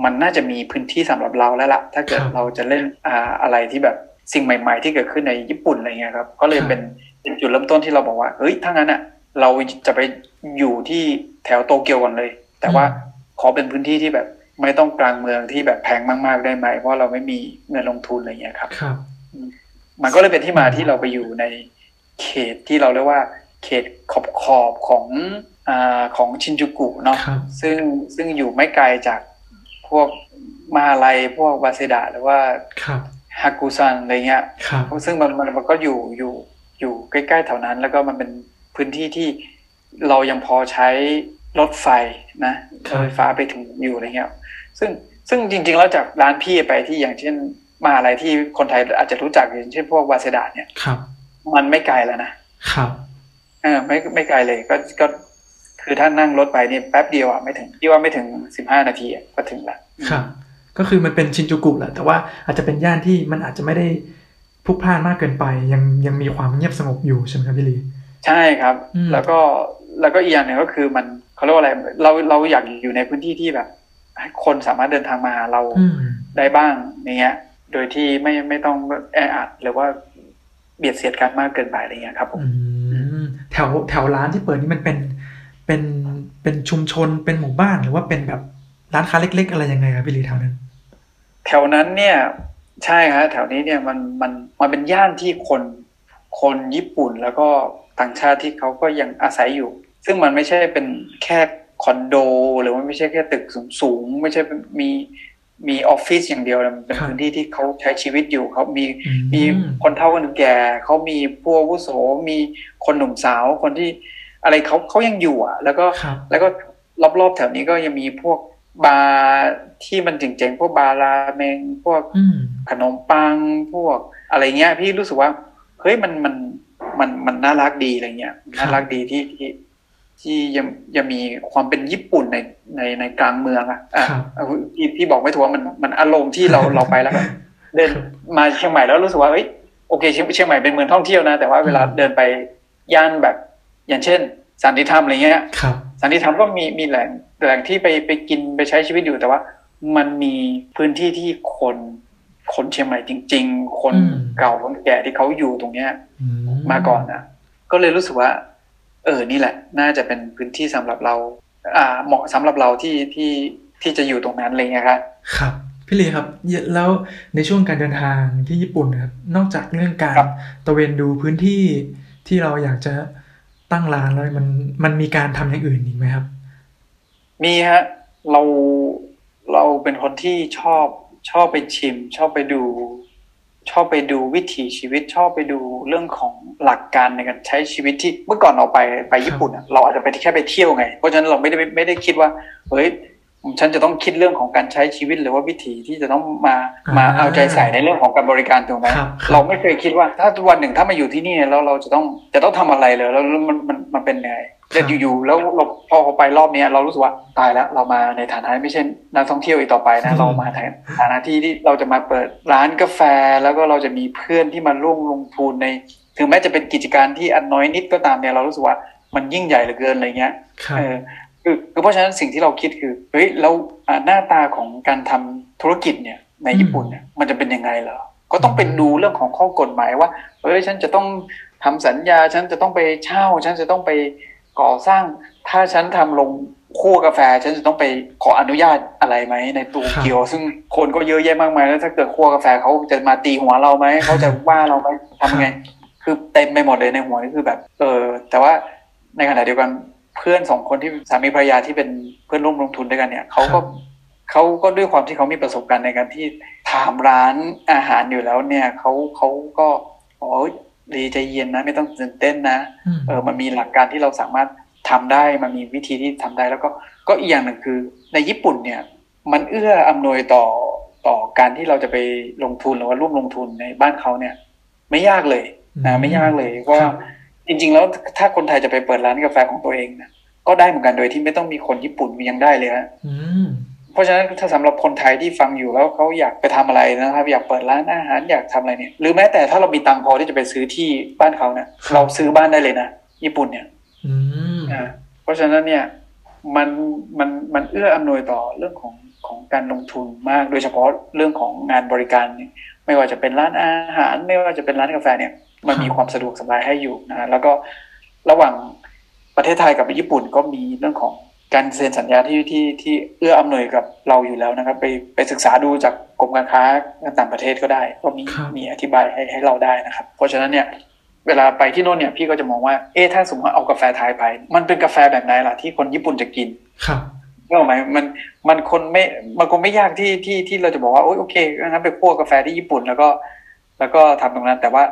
มันน่าจะมีพื้นที่สำหรับเราแล้วล่ะ ถ้าเกิดครับเราจะเล่นอ่าอะไรที่แบบสิ่งใหม่ ๆ ที่เกิดขึ้นในญี่ปุ่นอะไรเงี้ยครับ ก็เลยครับเป็น เป็นจุดเริ่มต้นที่เราบอกว่าเฮ้ยถ้างั้นอะ เราจะไปอยู่ที่แถวโตเกียวก่อนเลย แต่ว่าขอเป็นพื้นที่ที่แบบไม่ต้องกลางเมืองที่แบบแพงมากๆได้ไหม เพราะเราไม่มีเงินลงทุนอะไรเงี้ยครับครับ มันก็เลยเป็นที่มาที่เราไปอยู่ในเขตที่เราเรียกว่า เขตขอบขอบๆของอาของชินจูกุเนาะครับซึ่งซึ่งอยู่ไม่ไกลจากพวกมหาลัยพวกวาเซดะหรือว่าครับฮากุซันอะไรเงี้ยครับซึ่งมันมันมันก็อยู่อยู่ อยู่ใกล้ๆแถวนั้น แล้วก็มันเป็นพื้นที่ที่เรายังพอใช้รถไฟนะรถไฟฟ้าไปถึงอยู่อะไรเงี้ย ซึ่งซึ่งจริง ๆ แล้วจากร้านพี่ไปที่อย่างเช่นมหาอะไรที่คนไทยอาจจะรู้จักอย่างเช่นพวกวาเซดาเนี่ยครับ มันไม่ไกลแล้วนะครับเออไม่ไม่ไกลเลยก็ก็คือถ้านั่งรถไปนี่แป๊บเดียวอะไม่ถึงที่ว่าไม่ถึงสิบห้านาทีอะก็ถึงละครับก็คือมันเป็นชินจูกุแหละแต่ว่าอาจจะเป็นย่านที่มันอาจจะไม่ได้ พลุกพล่านมากเกินไป ยังยังมีความเงียบสงบอยู่ใช่ไหมครับพี่ลีใช่ครับอืมแล้วก็แล้วก็อีกอย่างหนึ่งก็คือมันเขาเรียกว่าอะไรเราเราอยากอยู่ในพื้นที่ที่แบบให้คนสามารถเดินทางมาหาเราอืมได้บ้างอย่างเงี้ย โดยที่ไม่ไม่ต้องแออัดหรือว่าเบียดเสียดกันมากเกินไปอะไรเงี้ยครับผมอืมแถวแถวร้านที่เปิดนี่มันเป็นเป็นเป็นชุมชนเป็นหมู่บ้านหรือว่าเป็นแบบร้านค้าเล็ก ๆ อะไรยังไงครับพี่ลีแถวนั้นแถวนั้นเนี่ย ใช่ครับแถวนี้เนี่ยมันมันมันเป็นย่านที่คนคนญี่ปุ่นแล้วก็ต่างชาติที่เขาก็ยังอาศัยอยู่ ซึ่งมันไม่ใช่เป็นแค่คอนโด หรือว่าไม่ใช่แค่ตึกสูงๆไม่ใช่เป็นมีมีออฟฟิศอย่างเดียวนะมันเป็นครับพื้นที่ที่เขาใช้ชีวิตอยู่เขามีอืมีคนเฒ่าคนแก่เขามีผู้อาวุโสมีคนหนุ่มสาวคนที่อะไรเขาเขายังอยู่อะ แล้วก็ครับแล้วก็รอบๆแถวนี้ก็ยังมีพวก บาร์ที่มันเจ๋งๆพวกบาร์ราเมงพวกอืมขนมปังพวกอะไรเงี้ย พี่รู้สึกว่าเฮ้ยมันมันมันมันน่ารักดีอะไรเงี้ยน่ารักดีที่ที่ที่ยังยังมีความเป็นญี่ปุ่นในในในกลางเมืองอะอะครับเอาพี่พี่บอกไม่ถูกว่ามันมันอารมณ์ที่เราเราไปแล้วแบบเดินมาเชียงใหม่แล้วรู้สึกว่าเอ้ยโอเคเชียงเชียงใหม่เป็นเมืองท่องเที่ยวนะ แต่ว่าเวลาเดินไปย่านแบบ อย่างเช่นสันติธรรมอะไรเงี้ยครับ สันติธรรมก็มีมีแหล่งแหล่งที่ไปไปกินไปใช้ชีวิตอยู่แต่ว่า มันมีพื้นที่ที่คนคนเชียงใหม่จริง ๆ คนอืมเก่าคนแก่ที่เขาอยู่ตรงเนี้ยอืมาก่อนนะก็เลยรู้สึกว่า เออนี่แหละ น่าจะเป็นพื้นที่สำหรับเรา อ่า เหมาะสำหรับเราที่ที่ที่จะอยู่ตรงนั้นอะไรเงี้ยครับครับพี่ลีครับเยแล้วในช่วงการเดินทางที่ญี่ปุ่นนะครับ นอกจากเรื่องการครับตระเวนดูพื้นที่ที่เราอยากจะ ตั้งร้านแล้วมันมันมีการทำอย่างอื่นอีกไหมครับ มีฮะเราเราเป็นคนที่ชอบชอบไปชิม ชอบไปดู ชอบไปดูวิถีชีวิตชอบไปดูเรื่องของหลักการในการใช้ชีวิตที่เมื่อก่อนเราไปไปญี่ปุ่นอะเราอาจจะไปแค่ไปเที่ยวไง เพราะฉะนั้นเราไม่ได้ไม่ได้คิดว่าเฮ้ย ฉันจะต้องคิดเรื่องของการใช้ชีวิตหรือว่าวิถีที่จะต้องมาอ่ามาเอาใจใส่ในเรื่องของการบริการตรงนั้นครับครับเราไม่เคยคิดว่าถ้าวันหนึ่งถ้ามาอยู่ที่นี่แล้วเราจะต้องจะต้องทำอะไรเลยแล้วแล้วมันมันมันเป็นยังไงแต่อยู่ๆแล้วเราพอไปรอบเนี้ยเรารู้สึกว่าตายแล้วเรามาในฐานะไม่ใช่นักท่องเที่ยวอีกต่อไปนะเรามาในฐานะที่ที่เราจะมาเปิดร้านกาแฟแล้วก็เราจะมีเพื่อนที่มาร่วมลงทุนใน ถึงแม้จะเป็นกิจการที่อันน้อยนิดก็ตามเนี่ยเรารู้สึกว่ามันยิ่งใหญ่เหลือเกินอะไรเงี้ยครับเออ คือคือเพราะฉะนั้นสิ่งที่เราคิดคือเฮ้ยแล้วอ่าหน้าตาของการทำธุรกิจเนี่ยในญี่ปุ่นเนี่ยมันจะเป็นยังไงเหรอก็ต้องเป็นดูเรื่องของข้อกฎหมายว่าเฮ้ยฉันจะต้องทำสัญญาฉันจะต้องไปเช่า ฉันจะต้องไปก่อสร้าง ถ้าฉันทำลงคั่วกาแฟ ฉันจะต้องไปขออนุญาตอะไรไหมในโตัวเกียว ซึ่งคนก็เยอะแยะมากมายแล้วถ้าเกิดคั่วกาแฟเขาจะมาตีหัวเราไหมเขาจะว่าเราไหมทำไง คือเต็มไปหมดเลยในหัวนี่คือแบบ เออแต่ว่าในขณะเดียวกันเพื่อนสองคนที่สามีภรรยาที่เป็นเพื่อนร่วมลงทุนด้วยกันเนี่ยเขาก็ครับเขาก็ด้วยความที่เขามีประสบการณ์ในการที่ถามร้านอาหารอยู่แล้วเนี่ยเขาเขาก็อ๋อดีใจเย็นนะ ไม่ต้องตื่นเต้นนะอืมเออมันมีหลักการที่เราสามารถทำได้มันมีวิธีที่ทำได้แล้วก็ก็อีกอย่างหนึ่งคือ ในญี่ปุ่นเนี่ย มันเอื้ออำนวยต่อต่อการที่เราจะไปลงทุนหรือว่าร่วมลงทุนในบ้านเขาเนี่ย ไม่ยากเลยนะไม่ยากเลยเพราะว่าจริง ๆ แล้วถ้าคนไทยจะไปเปิดร้านกาแฟของตัวเองนะ ก็ได้เหมือนกันโดยที่ไม่ต้องมีคนญี่ปุ่นยังได้เลยฮะอืมเพราะฉะนั้นถ้าสำหรับคนไทยที่ฟังอยู่แล้วเขาอยากไปทำอะไรนะครับ อยากเปิดร้านอาหารอยากทำอะไรเนี่ย หรือแม้แต่ถ้าเรามีตังค์พอที่จะไปซื้อที่บ้านเขาเนี่ยเราซื้อบ้านได้เลยนะญี่ปุ่นเนี่ยอืมอ่าเพราะฉะนั้นเนี่ยมันมันมันเอื้ออำนวยต่อเรื่องของของการลงทุนมากโดยเฉพาะเรื่องของงานบริการเนี่ยไม่ว่าจะเป็นร้านอาหาร ไม่ว่าจะเป็นร้านกาแฟเนี่ย มันมีความสะดวกสบายให้อยู่นะแล้วก็ระหว่าง ประเทศไทยกับญี่ปุ่นก็มีเรื่องของการเซ็นสัญญาที่ที่ที่เอื้ออำนวยกับเราอยู่แล้วนะครับ ไปไปศึกษาดูจากกรมการค้าต่างประเทศก็ได้ ก็มีครับมีอธิบายให้ให้เราได้นะครับ เพราะฉะนั้นเนี่ยเวลาไปที่โน่นเนี่ยพี่ก็จะมองว่าเอ๊ะถ้าสมมติว่าเอากาแฟไทยไป มันเป็นกาแฟแบบไหนล่ะที่คนญี่ปุ่นจะกินครับนึกออกไหมมันมันคนไม่มันคงไม่ยากที่ที่ที่เราจะบอกว่าโอ๊ยโอเคงั้นไปคั่วกาแฟที่ญี่ปุ่นแล้วก็ แล้วก็ทำตรงนั้น แต่ว่า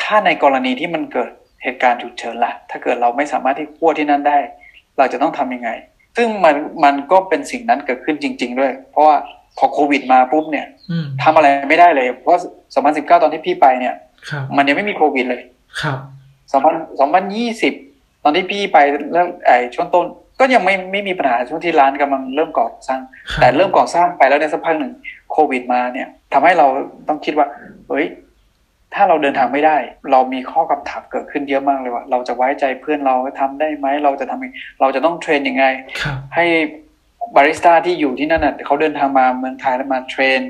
ถ้าในกรณีที่มันเกิด เหตุการณ์ฉุกเฉินล่ะ ถ้าเกิดเราไม่สามารถที่คั่วที่นั่นได้ เราจะต้องทำยังไง ซึ่งมันมันก็เป็นสิ่งนั้นเกิดขึ้นจริง ๆ ด้วย เพราะว่าพอโควิดมาปุ๊บเนี่ยอืมทำอะไรไม่ได้เลย เพราะ 2019 ตอนที่พี่ไปเนี่ยครับมันยังไม่มีโควิดเลย ครับ2000 2020 ตอนที่พี่ไปแล้วไอ้ช่วงต้น ก็ยังไม่ไม่มีปัญหาช่วงที่ร้านกำลังเริ่มก่อสร้างครับแต่เริ่มก่อสร้างไปแล้วในสักพักหนึ่งโควิดมาเนี่ยทำให้เราต้องคิดว่า เฮ้ย ถ้าเราเดินทางไม่ได้ เรามีข้อกำถามเกิดขึ้นเยอะมากเลยว่า เราจะไว้ใจเพื่อนเราทำได้ไหมเราจะทำยังเราจะต้องเทรนยังไงครับให้บาริสต้าที่อยู่ที่นั่นน่ะเขาเดินทางมาเมืองไทยแล้วมาเทรน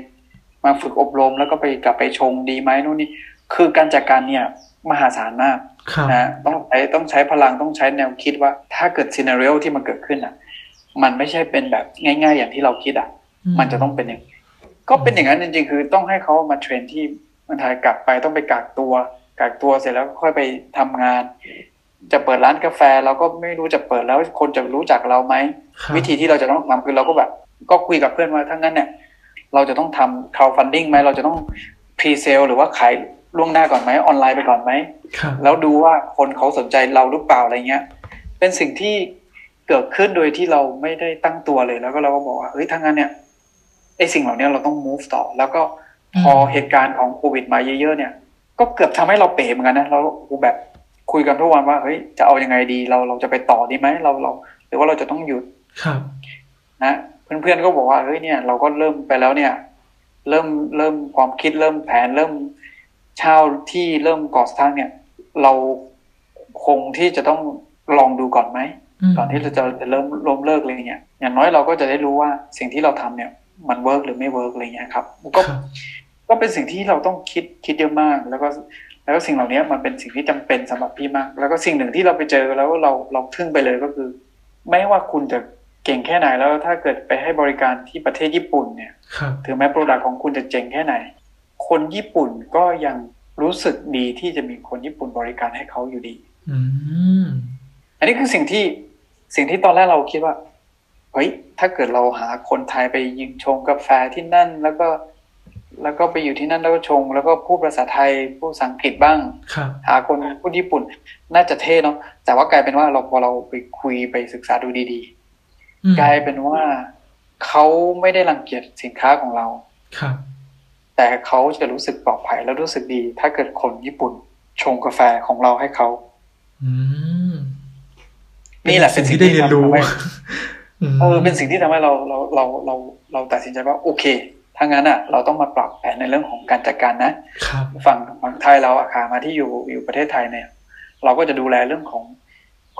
มาฝึกอบรมแล้วก็ไปกลับไปชงดีไหมนู่นนี่คือการจัดการเนี่ยมหาศาลมากครับนะต้องใช้ต้องใช้พลังต้องใช้แนวคิดว่า ถ้าเกิดซีนารีโอที่มันเกิดขึ้นอะ มันไม่ใช่เป็นแบบง่าย ๆ อย่างที่เราคิดอะ มันจะต้องเป็นอย่างนี้ก็เป็นอย่างนั้นจริงๆ คือต้องให้เขามาเทรนที่เมืองไทยกลับไปต้องไปกักตัวกักตัวเสร็จแล้วก็ค่อยไปทำงาน จะเปิดร้านกาแฟเราก็ไม่รู้จะเปิดแล้วคนจะรู้จักเราไหมครับวิธีที่เราจะต้องทำคือเราก็แบบ ก็คุยกับเพื่อนว่าถ้างั้นเนี่ยเราจะต้องทำ crowdfunding ไหมเราจะต้อง pre sale หรือว่าขายล่วงหน้าก่อนไหมออนไลน์ไปก่อนไหมครับแล้วดูว่าคนเขาสนใจเราหรือเปล่าอะไรเงี้ย เป็นสิ่งที่เกิดขึ้นโดยที่เราไม่ได้ตั้งตัวเลยแล้วก็เราก็บอกว่าเฮ้ยถ้างั้นเนี่ยไอสิ่งเหล่านี้เราต้อง move ต่อแล้วก็ พอเหตุการณ์ของโควิดมาเยอะๆเนี่ย ก็เกือบทำให้เราเป๋เหมือนกันนะเราแบบคุยกันทุกวันว่าเฮ้ยจะเอายังไงดี เราเราจะไปต่อดีไหมเราเรา หรือว่าเราจะต้องหยุดครับ นะเพื่อนๆก็บอกว่าเฮ้ยเนี่ยเราก็เริ่มไปแล้วเนี่ย เริ่มเริ่มความคิดเริ่มแผนเริ่มเช่าที่เริ่มก่อสร้างเนี่ย เราคงที่จะต้องลองดูก่อนไหมก่อนที่เราจะจะเริ่มล้มเลิกอะไรเงี้ยอย่างน้อยเราก็จะได้รู้ว่าสิ่งที่เราทำเนี่ย มัน work หรือไม่ work อะไรเงี้ยครับก็ครับ ก็เป็นสิ่งที่เราต้องคิดคิดเยอะมาก แล้วก็แล้วก็สิ่งเหล่านี้มันเป็นสิ่งที่จำเป็นสำหรับพี่มาก แล้วก็สิ่งหนึ่งที่เราไปเจอแล้วเราเราทึ่งไปเลยก็คือ ไม่ว่าคุณจะเก่งแค่ไหนแล้วถ้าเกิดไปให้บริการที่ประเทศญี่ปุ่นเนี่ยครับถึงแม้โปรดักต์ของคุณจะเจ๋งแค่ไหน คนญี่ปุ่นก็ยังรู้สึกดีที่จะมีคนญี่ปุ่นบริการให้เขาอยู่ดีอืมอันนี้คือสิ่งที่สิ่งที่ตอนแรกเราคิดว่าเฮ้ยถ้าเกิดเราหาคนไทยไปยิงชงกาแฟที่นั่น แล้วก็ แล้วก็ไปอยู่ที่นั่นแล้วก็ชง แล้วก็พูดภาษาไทยพูดภาษาอังกฤษบ้างครับหาคนพูดญี่ปุ่น น่าจะเท่เนาะแต่ว่ากลายเป็นว่าเราพอเราไปคุยไปศึกษาดูดีอืมๆกลายเป็นว่าเขาไม่ได้รังเกียจสินค้าของเราครับแต่เขาจะรู้สึกปลอดภัยและรู้สึกดี ถ้าเกิดคนญี่ปุ่นชงกาแฟของเราให้เขาอืมนี่แหละเป็นสิ่งที่ได้เรียนรู้ทำให้มเออเป็นสิ่งที่ทำให้เราเราเราเราเราตัดสินใจว่า โอเค ถ้างั้นอะเราต้องมาปรับแผนในเรื่องของการจัดการนะครับฝั่งฝั่งไทยเราอาคามาที่อยู่อยู่ประเทศไทยเนี่ย เราก็จะดูแลเรื่องของ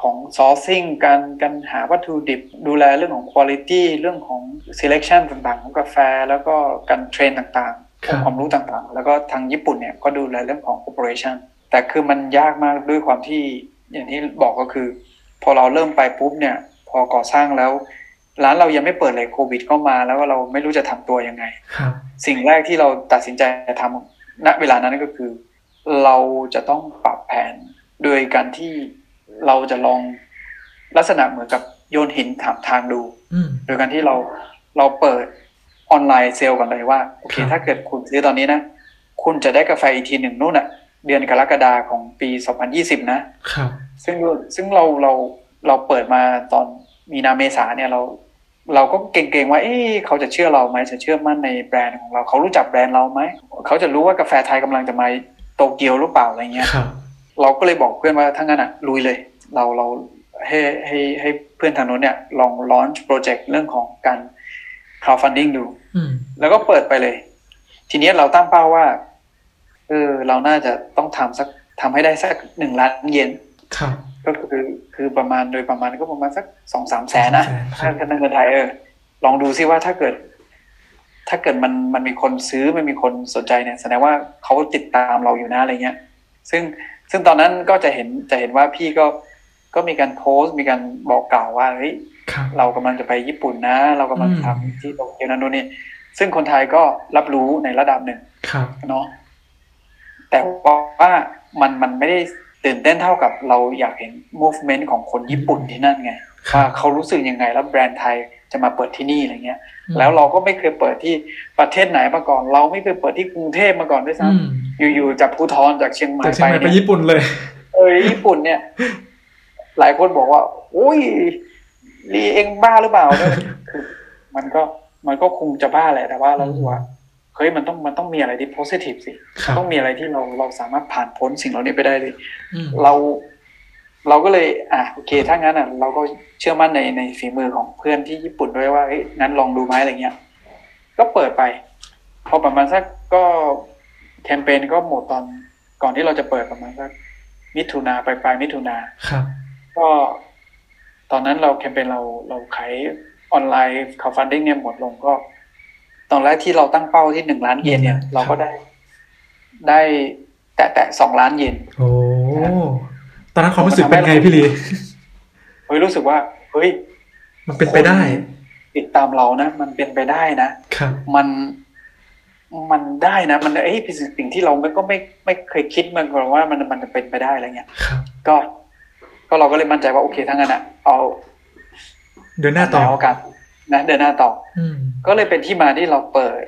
ของ sourcing การการหาวัตถุดิบ ดูแลเรื่องของ quality เรื่องของ selection ต่างๆ ของกาแฟ แล้วก็การเทรนต่างๆครับความรู้ต่างๆ แล้วก็ทางญี่ปุ่นเนี่ยก็ดูแลเรื่องของ operation แต่คือมันยากมากด้วยความที่อย่างที่บอกก็คือ พอเราเริ่มไปปุ๊บเนี่ย พอก่อสร้างแล้ว ร้านเรายังไม่เปิดเลยโควิดเข้ามาแล้วก็เราไม่รู้จะทำตัวยังไงครับสิ่งแรกที่เราตัดสินใจทำณเวลานั้นก็คือ เราจะต้องปรับแผนโดยการที่เราจะลองลักษณะเหมือนกับโยนหินถามทางดูอืมโดยการที่เราเราเปิดออนไลน์เซลล์กันเลยว่าโอเคครับถ้าเกิดคุณซื้อตอนนี้นะ คุณจะได้กาแฟอีกทีหนึ่งนู่นอะเดือนกรกฎาของปี 2020 นะ ครับ ซึ่งซึ่งเราเราเราเปิดมาตอนมีนาเมษาเนี่ยเรา เราก็เก่งๆว่า เอ๊ะเขาจะเชื่อเราไหมจะเชื่อมั่นในแบรนด์ของเราเขารู้จักแบรนด์เราไหมเขาจะรู้ว่ากาแฟไทยกำลังจะมาโตเกียวหรือเปล่าอะไรเงี้ยครับเราก็เลยบอกเพื่อนว่าถ้างั้นอะลุยเลย เราเราให้ให้ให้เพื่อนทางโน้นเนี่ยลองลอนช์โปรเจกต์เรื่องของการ crowdfunding ดูอืมแล้วก็เปิดไปเลย ทีนี้เราตั้งเป้าว่าเออเราน่าจะต้องทำสักทำให้ได้สักหนึ่งล้านเยนครับก็คือ คือประมาณโดยประมาณก็ประมาณสักสองสามแสนนะ2-3แสนครัถ้าบถ้าเงินไทยเออลองดูซิว่าถ้าเกิด ถ้าเกิดมันมันมีคนซื้อมันมีคนสนใจเนี่ยแสดงว่าเขาติดตามเราอยู่นะอะไรเงี้ย ซึ่งซึ่งตอนนั้นก็จะเห็นจะเห็นว่าพี่ก็ก็มีการโพสต์มีการบอกกล่าวว่าเฮ้ยครับเรากำลังจะไปญี่ปุ่นนะ เรากำลังอืมทำที่โตเกียวนั่นนู่นนี่ซึ่งคนไทยก็รับรู้ในระดับหนึ่งครับเนาะแต่ว่ามันมันไม่ได้ ตื่นเต้นเท่ากับเราอยากเห็น movement ของคนญี่ปุ่นที่นั่นไงครัว่าบเขารู้สึกยังไงแล้วแบรนด์ไทยจะมาเปิดที่นี่อะไรเงี้ยอืมแล้วเราก็ไม่เคยเปิดที่ประเทศไหนมาก่อน เราไม่เคยเปิดที่กรุงเทพมาก่อนด้วยซ้อืมำอยู่ๆจากภูทรจากเชียงใหม่จากเชียงใหม่ไปเนี่ยญี่ปุ่นเลย เออญี่ปุ่นเนี่ย หลายคนบอกว่าโอ้ยลีเองบ้าหรือเปล่าเนี่ยคือมันก็มันก็คงจะบ้าแหละแต่ว่าเรารู้สึกว่า เฮ้ยมันต้องมันต้องมีอะไรที่ positive สิครับต้องมีอะไรที่เราเราสามารถผ่านพ้นสิ่งเหล่านี้ไปได้เลยอืมเราเราก็เลย อะโอเค ถ้างั้นอะ เราก็เชื่อมั่นในในฝีมือของเพื่อนที่ญี่ปุ่นด้วยว่าเฮ้ยงั้นลองดูไหมอะไรเงี้ย ก็เปิดไป พอประมาณสักก็แคมเปญก็หมดตอนก่อนที่เราจะเปิดประมาณสักมิถุนาปลายปลายมิถุนาครับ ก็ตอนนั้นเราแคมเปญเราเราขายออนไลน์ข่าวฟันดิ้งเนี่ยหมดลงก็ ตอนแรกที่เราตั้งเป้าที่หนึ่งล้านเยนเนี่ย เราก็ได้ได้แตะแตะสองล้านเยนโอ้ตอนนั้นความรู้สึกเป็นไงพี่ลีเฮ้ยรู้สึกว่า เฮ้ย มันเป็นไปได้ ติดตามเรานะ มันเป็นไปได้นะครับมันมันได้นะ มันเอ้ยเป็นสิ่งที่เราไม่ก็ไม่ไม่เคยคิดมาก่อนว่ามันมันจะเป็นไปได้อะไรเงี้ยครับก็ก็เราก็เลยมั่นใจว่าโอเคทั้างนั้นอะเอา เดินหน้าต่อแล้วกัน นะเดินหน้าต่ออืมก็เลยเป็นที่มาที่เราเปิด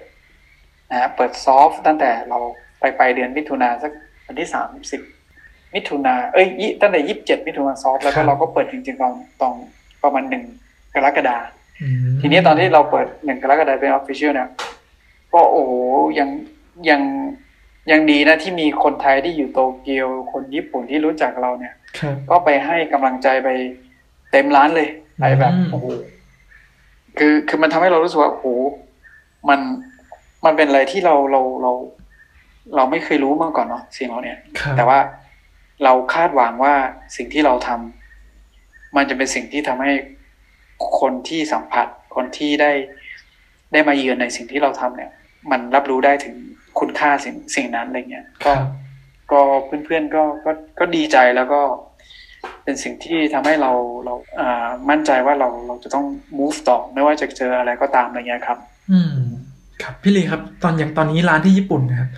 นะฮะเปิดซอฟต์ตั้งแต่เราไปไปเดือนมิถุนาสักวันที่สามสิบมิถุนาเอ้ยยี่ตั้งแต่ยี่สิบเจ็ดมิถุนาซอฟต์แล้วครัก็บเราก็เปิดจริงๆตอนตอนประมาณหนึ่งกรกฎาอืมทีนี้ตอนที่เราเปิดหนึ่งกรกฎาเป็นออฟฟิเชียลเนี่ยก็โอ้โหยังยังยังดีนะที่มีคนไทยที่อยู่โตเกียว คนญี่ปุ่นที่รู้จักเราเนี่ยครับก็ไปให้กำลังใจไปเต็มร้านเลยไปแบบอืมโอ้โห คือคือมันทำให้เรารู้สึกว่าโอ้โหมันมันเป็นอะไรที่เราเราเรา เราไม่เคยรู้มาก่อนเนาะสิ่งเหล่าเนี้ยครับแต่ว่าเราคาดหวังว่าสิ่งที่เราทำมันจะเป็นสิ่งที่ทำให้คนที่สัมผัสคนที่ได้ได้มาเยือนในสิ่งที่เราทำเนี่ย มันรับรู้ได้ถึงคุณค่าสิ่งสิ่งนั้นอะไรเงี้ยคก็รับก็เพื่อนๆก็ก็ก็ดีใจแล้วก็ เป็นสิ่งที่ทำให้เราเราอ่ามั่นใจว่าเราเราจะต้อง move ต่อไม่ว่าจะเจออะไรก็ตามอะไรเงี้ยครับ อืม ครับพี่ลีครับ ตอนอย่างตอนนี้ร้านที่ญี่ปุ่นนะครับ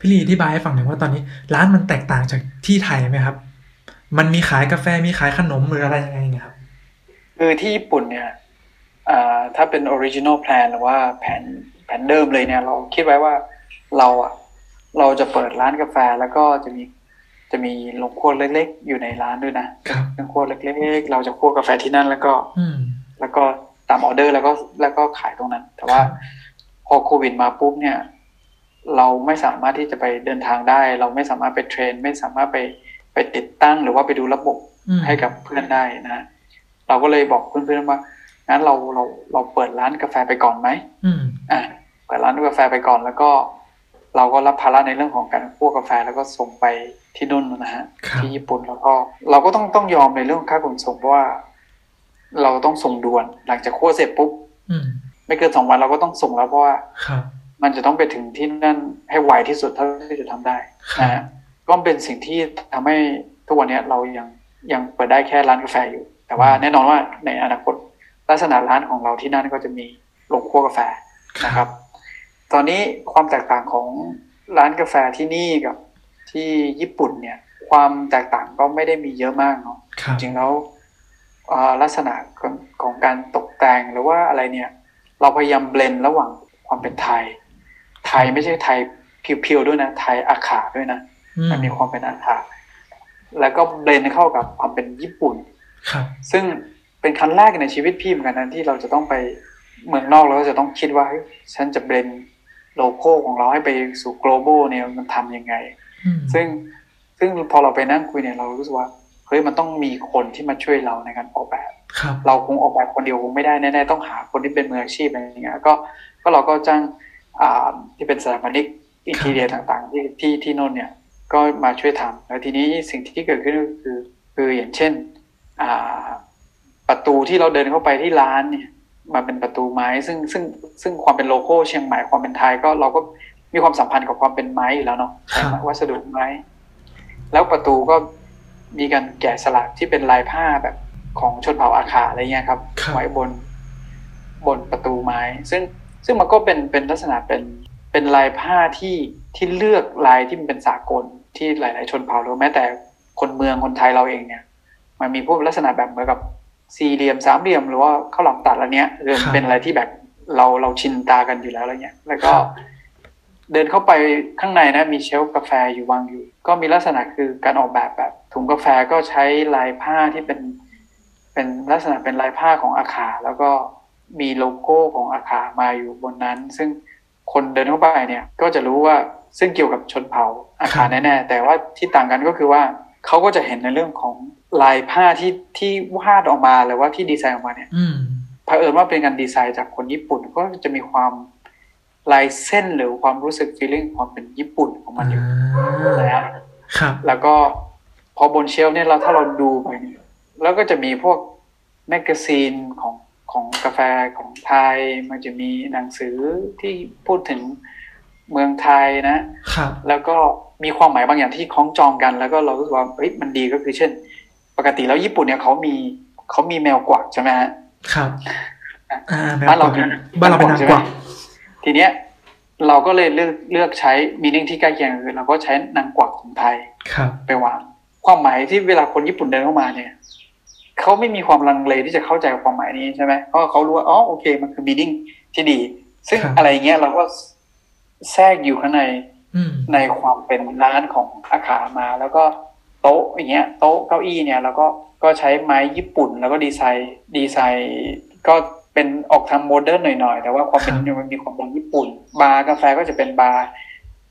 พี่ลีอธิบายให้ฟังหน่อยว่าตอนนี้ ร้านมันแตกต่างจากที่ไทยไหมครับ มันมีขายกาแฟมีขายขนมหรืออะไรยังไงเนี่ยครับคือที่ญี่ปุ่นเนี่ยอ่าถ้าเป็น original plan หรือว่าแผนแผนเดิมเลยเนี่ย เราคิดไว้ว่าเราอะเราจะเปิดร้านกาแฟแล้วก็จะมี จะมีโรงครัวเล็กๆ อยู่ในร้านด้วยนะครับโรงครัวเล็กๆ เราจะคั่วกาแฟที่นั่นแล้วก็อืมแล้วก็ตามออเดอร์แล้วก็แล้วก็ขายตรงนั้น แต่ว่าครับพอโควิดมาปุ๊บเนี่ย เราไม่สามารถที่จะไปเดินทางได้ เราไม่สามารถไปเทรน ไม่สามารถไปไปติดตั้งหรือว่าไปดูระบบอืมให้กับเพื่อนได้นะเราก็เลยบอกเพื่อนๆว่างั้นเราเราเราเปิดร้านกาแฟไปก่อนไหมอืมอะเปิดร้านกาแฟไปก่อนแล้วก็ เราก็รับภาระในเรื่องของการคั่วกาแฟแล้วก็ส่งไป ที่นู่นนะฮะครับที่ญี่ปุ่นแล้วก็เราก็ต้องต้องยอมในเรื่องค่าขนส่งเพราะว่า เราต้องส่งด่วนหลังจากคั่วเสร็จปุ๊บอืมไม่เกินสองวันเราก็ต้องส่งแล้วเพราะว่าครับมันจะต้องไปถึงที่นั่นให้ไวที่สุดเท่าที่จะทำได้ครับนะฮะก็เป็นสิ่งที่ทำให้ทุกวันนี้เรายังยังเปิดได้แค่ร้านกาแฟอยู่ แต่ว่าแน่นอนว่าในอนาคตลักษณะร้านของเราที่นั่นก็จะมีโรงคั่วกาแฟนะครับ ตอนนี้ความแตกต่างของร้านกาแฟที่นี่กับ ที่ญี่ปุ่นเนี่ย ความแตกต่างก็ไม่ได้มีเยอะมากเนาะครับจริงๆแล้วอ่าลักษณะของของการตกแต่งหรือว่าอะไรเนี่ย เราพยายามเบลนระหว่างความเป็นไทย ไทยไม่ใช่ไทยเพียวๆด้วยนะไทยอาขาด้วยนะอืมมันมีความเป็นอาขาแล้วก็เบลนเข้ากับความเป็นญี่ปุ่นครับซึ่งเป็นครั้งแรกในชีวิตพี่เหมือนกันนะที่เราจะต้องไปเมืองนอกแล้วก็จะต้องคิดว่าเฮ้ยฉันจะเบลนโลโก้ของเราให้ไปสู่ global เนี่ยมันทำยังไงอืม ซึ่งซึ่งพอเราไปนั่งคุยเนี่ยเรารู้สึกว่าเฮ้ยมันต้องมีคนที่มาช่วยเราในการออกแบบครับเราคงออกแบบคนเดียวคงไม่ได้แน่ๆต้องหาคนที่เป็นมืออาชีพอะไรอย่างเงี้ยก็ก็เราก็จ้างอ่าที่เป็นสถาปนิกอินทีเรียต่างๆ ที่ที่ที่โน่นเนี่ยก็มาช่วยทำแล้วทีนี้สิ่งที่เกิดขึ้นก็คือ คืออย่างเช่นอ่าประตูที่เราเดินเข้าไปที่ร้านเนี่ยมันเป็นประตูไม้ ซึ่งซึ่งซึ่งความเป็นโลโก้เชียงใหม่ความเป็นไทยก็เราก็ มีความสัมพันธ์กับความเป็นไม้อยู่แล้วเนาะครับวัสดุไม้ แล้วประตูก็มีการแกะสลักที่เป็นลายผ้าแบบของชนเผ่าอาขาอะไรเงี้ยครับครับไว้บนบนประตูไม้ ซึ่งซึ่งมันก็เป็นเป็นลักษณะเป็นเป็นลายผ้าที่ที่เลือกลายที่มันเป็นสากลที่หลาย ๆ ชนเผ่าหรือแม้แต่คนเมืองคนไทยเราเองเนี่ย มันมีพวกลักษณะแบบเหมือนกับสี่เหลี่ยมสามเหลี่ยมหรือว่าข้าวหลามตัดอะไรเนี้ยเออมันเป็นอะไรที่แบบเราเราชินตากันอยู่แล้วอะไรเงี้ย แล้วก็ เดินเข้าไปข้างในนะมีเชลฟ์กาแฟอยู่วางอยู่ ก็มีลักษณะคือการออกแบบแบบ ถุงกาแฟก็ใช้ลายผ้าที่เป็น เป็นลักษณะเป็นลายผ้าของอาขาแล้วก็มีโลโก้ของอาคามาอยู่บนนั้น ซึ่งคนเดินเข้าไปเนี่ย ก็จะรู้ว่าซึ่งเกี่ยวกับชนเผ่าอาข่าแน่ๆแต่ว่าที่ต่างกันก็คือว่าเขาก็จะเห็นในเรื่องของลายผ้าที่ที่วาดออกมาหรือว่าที่ดีไซน์ออกมาเนี่ยอืมเผอิญว่าเป็นการดีไซน์จากคนญี่ปุ่นก็จะมีความ ลายเส้นหรือความรู้สึก feeling ความเป็นญี่ปุ่นของมันอยู่อ่านะฮะครับ แล้วก็พอบน shelf เนี่ยเราถ้าเราดูไปเนี่ยแล้วก็จะมีพวก magazine ของของกาแฟของไทย มันจะมีหนังสือที่พูดถึงเมืองไทยนะ ครับ แล้วก็มีความหมายบางอย่างที่คล้องจองกัน แล้วก็เรารู้สึกว่าเฮ้ยมันดีก็คือเช่น ปกติแล้วญี่ปุ่นเนี่ยเขามีเขามีแมวกวักใช่ไหมฮะครับอ่าแมวบ้านเรากวักมีบ้านเราเป็นนางใช่ไหกมวัก ทีเนี้ยเราก็เลยเลือกเลือกใช้มีนิ่งที่ใกล้เคียงคือเราก็ใช้นางกวักของไทยครับไปวางความหมายที่เวลาคนญี่ปุ่นเดินเข้ามาเนี่ยเขาไม่มีความลังเลที่จะเข้าใจความหมายนี้ใช่ไหมเพราะเขารู้ว่าอ๋อโอเค มันคือมีนิ่งที่ดี ซึ่งครับอะไรเงี้ยเราก็แทรกอยู่ข้างในอืมในความเป็นร้านของอาข่าอ่ามา แล้วก็โต๊ะอย่างเงี้ย โต๊ะเก้าอี้เนี่ยเราก็ก็ใช้ไม้ญี่ปุ่น แล้วก็ดีไซน์ดีไซน์ก็ เป็นออกทาง modern หน่อยๆ แต่ว่าความเป็นมันมีความเป็นญี่ปุ่น บาร์กาแฟก็จะเป็นบาร์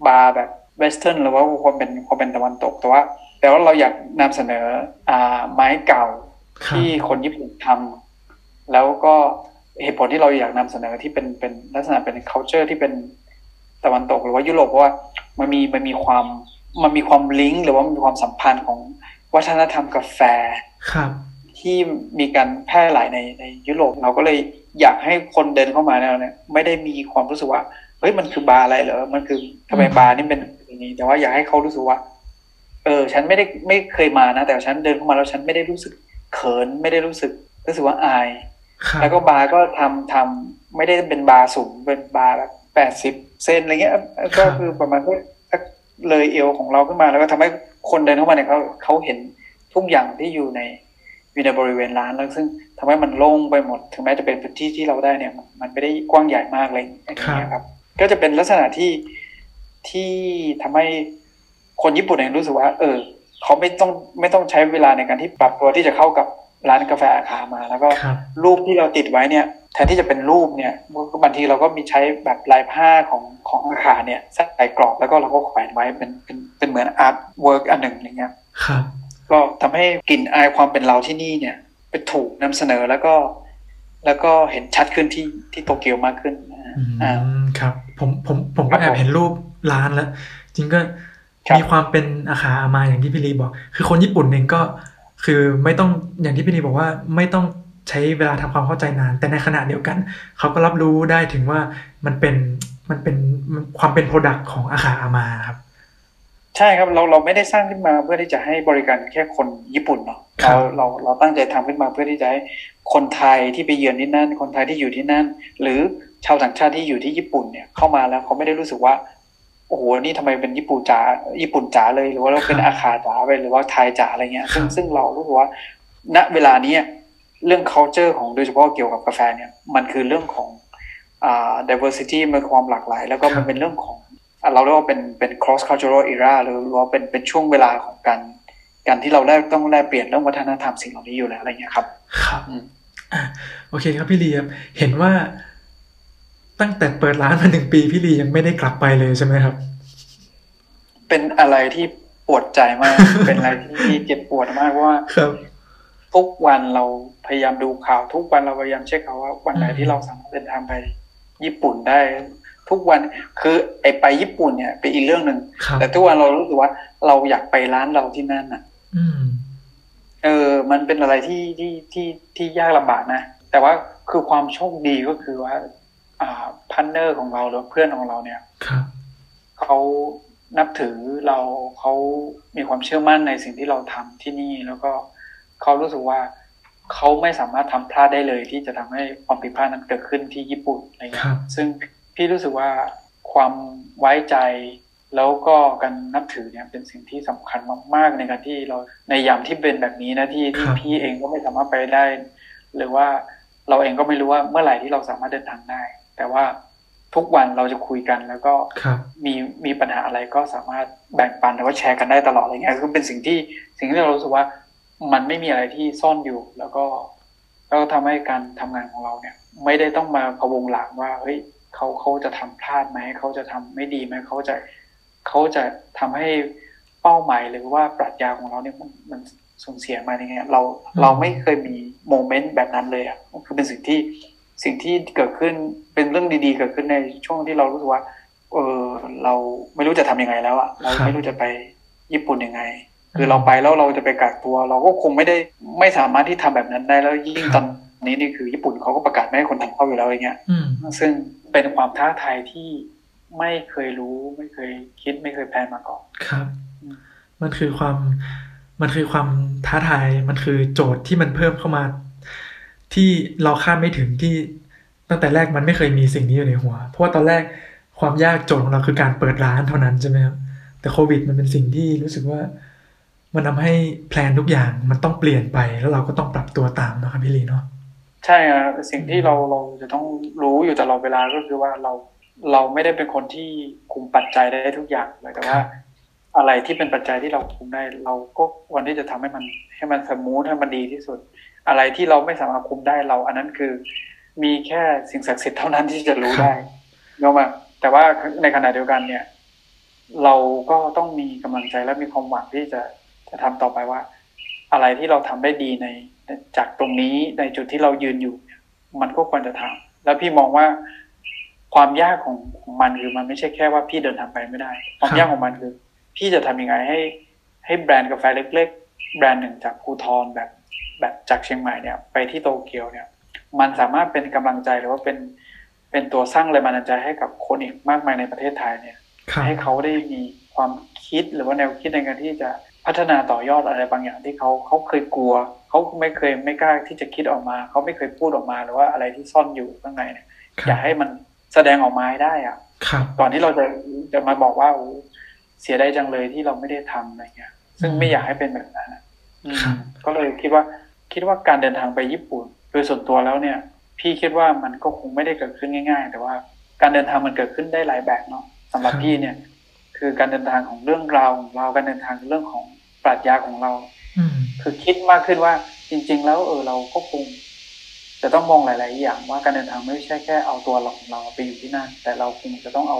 บาร์แบบ western หรือว่าความเป็นความเป็นตะวันตก แต่ว่า แต่ว่าเราอยากนำเสนออ่าไม้เก่าครับที่คนญี่ปุ่นทำแล้วก็เหตุผลที่เราอยากนำเสนอที่เป็นเป็นลักษณะเป็น culture ที่เป็นตะวันตก หรือว่ายุโรปเพราะว่ามันมีมันมีความมันมีความลิงก์หรือว่ามันมีความสัมพันธ์ของวัฒนธรรมกาแฟครับ ที่มีการแพร่หลายในในยุโรปเราก็เลยอยากให้คนเดินเข้ามาเนี่ยไม่ได้มีความรู้สึกว่าเฮ้ยมันคือบาร์อะไรเหรอมันคือทำไมบาร์นี่เป็นอย่างนี้ แต่ว่าอยากให้เขารู้สึกว่า เออ ฉันไม่ได้ไม่เคยมานะ แต่ฉันเดินเข้ามาแล้วฉันไม่ได้รู้สึกเขินไม่ได้รู้สึกรู้สึกว่าอายครับแล้วก็บาร์ก็ทำทำไม่ได้เป็นบาร์สูงเป็นบาร์แบบแปดสิบเซนอะไรเงี้ยก็คือประมาณก็สักเลยเอวของเราขึ้นมาแล้วก็ทำให้คนเดินเข้ามาเนี่ยเขาเขาเห็นทุกอย่างที่อยู่ใน อยู่ในบริเวณร้านแล้วซึ่งทำให้มันโล่งไปหมด ถึงแม้จะเป็นพื้นที่ที่เราได้เนี่ยมันมันไม่ได้กว้างใหญ่มากเลยอย่างเงี้ยครับ ก็จะเป็นลักษณะที่ที่ทำให้คนญี่ปุ่นเองรู้สึกว่า เออ เขาไม่ต้องไม่ต้องใช้เวลาในการที่ปรับตัวที่จะเข้ากับร้านกาแฟอาข่าอ่ามา แล้วก็ครับรูปที่เราติดไว้เนี่ยแทนที่จะเป็นรูปเนี่ยบางทีเราก็มีใช้แบบลายผ้าของของอาข่าเนี่ยใส่กรอบแล้วก็เราก็แขวนไว้เป็นเป็นเป็นเหมือน artwork อันหนึ่งอย่างเงี้ยครับ ก็ทำให้กลิ่นอายความเป็นเราที่นี่เนี่ยเป็นถูกนำเสนอแล้วก็ แล้วก็เห็นชัดขึ้นที่ที่โตเกียวมากขึ้นนะฮะอือ่ามครับ ผมผมผมครัก็บแอบผมเห็นรูปร้านแล้ว จริงก็ครับมีความเป็นอาคาอามาอย่างที่พี่ลีบอก คือคนญี่ปุ่นเองก็คือไม่ต้องอย่างที่พี่ลีบอกว่าไม่ต้องใช้เวลาทำความเข้าใจนาน แต่ในขณะเดียวกันเขาก็รับรู้ได้ถึงว่ามันเป็นมันเป็นมันความเป็นโปรดักต์ของอาคาอามาครับ ใช่ครับเราเราไม่ได้สร้างขึ้นมาเพื่อที่จะให้บริการแค่คนญี่ปุ่นเนาะครัเราบเราเราตั้งใจทำขึ้นมาเพื่อที่จะให้คนไทยที่ไปเยือนที่นั่น คนไทยที่อยู่ที่นั่น หรือชาวต่างชาติที่อยู่ที่ญี่ปุ่นเนี่ยเข้ามาแล้วเขาไม่ได้รู้สึกว่าโอ้โหนี่ทำไมเป็นญี่ปุ่นจ๋าญี่ปุ่นจ๋าเลยหรือว่าเราเป็นอาคาจ๋าไปหรือว่าไทยจ๋าอะไรเงี้ย ซึ่งซึ่งเรารู้สึกว่า ณเวลานี้เรื่อง culture ของโดยเฉพาะเกี่ยวกับกาแฟเนี่ยมันคือเรื่องของอ่า diversity มันความหลากหลาย แล้วก็มันเป็นเรื่องของอะ เราเรียกว่าเป็นเป็น cross cultural era หรือว่าเป็นเป็นช่วงเวลาของการการที่เราได้ต้องแลกเปลี่ยนเรื่องวัฒนธรรมสิ่งเหล่านี้อยู่แล้วอะไรเงี้ยครับครับอืมอะโอเคครับพี่ลีครับเห็นว่าตั้งแต่เปิดร้านมาหนึ่งปีพี่ลียังไม่ได้กลับไปเลยใช่ไหมครับ เป็นอะไรที่ปวดใจมาก เป็นอะไรที่เจ็บปวดมากเพราะว่าครับทุกวันเราพยายามดูข่าวทุกวันเราพยายามเช็คข่าวว่าวันไหนอืมที่เราสามารถเดินทางไป ญี่ปุ่นได้ ทุกวันคือไอไปญี่ปุ่นเนี่ยเป็นอีกเรื่องหนึ่งครับแต่ทุกวันเรารู้สึกว่าเราอยากไปร้านเราที่นั่นอะอืมเออ มันเป็นอะไรที่ที่ที่ที่ยากลำบากนะแต่ว่าคือความโชคดีก็คือว่า อ่าพันเนอร์ของเราหรือเพื่อนของเราเนี่ยครับเขานับถือเราเขามีความเชื่อมั่นในสิ่งที่เราทำที่นี่แล้วก็เขารู้สึกว่าเขาไม่สามารถทำพลาดได้เลย ที่จะทำให้ความผิดพลาดนั้นเกิดขึ้นที่ญี่ปุ่นอะไรเงี้ครัยบซึ่ง พี่รู้สึกว่าความไว้ใจแล้วก็การนับถือเนี่ยเป็นสิ่งที่สำคัญมาก ๆ ในการที่เราในยามที่เป็นแบบนี้นะที่ที่พี่เองก็ไม่สามารถไปได้ หรือว่าเราเองก็ไม่รู้ว่าเมื่อไหร่ที่เราสามารถเดินทางได้ แต่ว่าทุกวันเราจะคุยกันแล้วก็ครับมีมีปัญหาอะไรก็สามารถแบ่งปันหรือว่าแชร์กันได้ตลอดอะไรเงี้ยคือเป็นสิ่งที่สิ่งที่เรารู้สึกว่ามันไม่มีอะไรที่ซ่อนอยู่แล้วก็แล้วก็ทำให้การทำงานของเราเนี่ย ไม่ได้ต้องมาพะวงหลังว่าเฮ้ย เขาเขาจะทำพลาดไหมเขาจะทำไม่ดีไหมเขาจะเขาจะทำให้เป้าหมายหรือว่าปรัชญาของเราเนี่ยมันมันสูญเสียมาอย่างเงี้ยเราเราไม่เคยมีโมเมนต์แบบนั้นเลยอะคือเป็นสิ่งที่สิ่งที่เกิดขึ้นเป็นเรื่องดีๆ เกิดขึ้นในช่วงที่เรารู้สึกว่า เออเราไม่รู้จะทำยังไงแล้วอะเราไม่รู้จะไปญี่ปุ่นยังไง คือเราไปแล้วเราจะไปกักตัว เราก็คงไม่ได้ไม่สามารถที่ทำแบบนั้นได้แล้วยิ่งตอน นี้นี่คือญี่ปุ่นเขาก็ประกาศไม่ให้คนทำเข้าอยู่แล้วอย่างเงี้ยอืมซึ่งเป็นความท้าทายที่ไม่เคยรู้ ไม่เคยคิดไม่เคยแพลนมาก่อนครับอืมมันคือความมันคือความท้าทายมันคือโจทย์ที่มันเพิ่มเข้ามา ที่เราคาดไม่ถึงที่ตั้งแต่แรกมันไม่เคยมีสิ่งนี้อยู่ในหัว เพราะว่าตอนแรกความยากโจทย์ของเราคือการเปิดร้านเท่านั้นใช่ไหมครับแต่โควิดมันเป็นสิ่งที่รู้สึกว่า มันทำให้แพลนทุกอย่างมันต้องเปลี่ยนไปแล้วเราก็ต้องปรับตัวตามเนอะครับพี่ลีเนาะ ใช่ครับสิ่งที่เราเราจะต้องรู้อยู่ตลอดเวลาก็คือว่าเราเราไม่ได้เป็นคนที่คุมปัจจัยได้ทุกอย่างเลยแต่ว่า อะไรที่เป็นปัจจัยที่เราคุมได้ เราก็ควรที่จะทำให้มัน ให้มันสมูทให้มันดีที่สุด อะไรที่เราไม่สามารถคุมได้เรา อันนั้นคือ มีแค่สิ่งศักดิ์สิทธิ์เท่านั้นที่จะรู้ได้เนกอะมาแต่ว่าในขณะเดียวกันเนี่ย เราก็ต้องมีกำลังใจและมีความหวังที่จะจะทำต่อไปว่า อะไรที่เราทำได้ดีใน จากตรงนี้ในจุดที่เรายืนอยู่เนี่ยมันก็ควรจะทำแล้วพี่มองว่าความยากของของมันคือมันไม่ใช่แค่ว่าพี่เดินทางไปไม่ได้ ความยากของมันคือ พี่จะทำยังไงให้ ให้แบรนด์กาแฟเล็ก ๆ แบรนด์หนึ่งจากภูทรแบบ แบบจากเชียงใหม่เนี่ย ไปที่โตเกียวเนี่ย มันสามารถเป็นกำลังใจหรือว่าเป็นเป็นตัวสร้างแรงบันดาลใจให้กับคนอีกมากมายในประเทศไทยเนี่ยครับให้เขาได้มีความคิดหรือว่าแนวคิดในการที่จะ พัฒนาต่อยอดอะไรบางอย่างที่เขาเขาเคยกลัวเขาไม่เคยไม่กล้าที่จะคิดออกมาเขาไม่เคยพูดออกมาหรือว่าอะไรที่ซ่อนอยู่ข้างในเนี่ยคอรัยาบกให้มันแสดงออกมาให้ได้อะครับก่อนที่เราจะจะมาบอกว่าโอ้เสียดายจังเลยที่เราไม่ได้ทำอะไรเงี้ย ซึ่งไม่อยากให้เป็นแบบนั้นอะอืมครับก็เลยคิดว่าคิดว่าการเดินทางไปญี่ปุ่น โดยส่วนตัวแล้วเนี่ย พี่คิดว่ามันก็คงไม่ได้เกิดขึ้นง่าย ๆ แต่ว่าการเดินทางมันเกิดขึ้นได้หลายแบบเนาะสำหรับพี่เนี่ย คือการเดินทางของเรื่องราวของเราการเดินทางเรื่องของ ปรัชญาของเราอืมคือคิดมากขึ้นว่าจริง ๆ แล้วเออเราก็คงจะต้องมองหลาย ๆ อย่างว่าการเดินทางไม่ใช่แค่เอาตัวเราของเราไปอยู่ที่นั่น แต่เราคงจะต้องเอา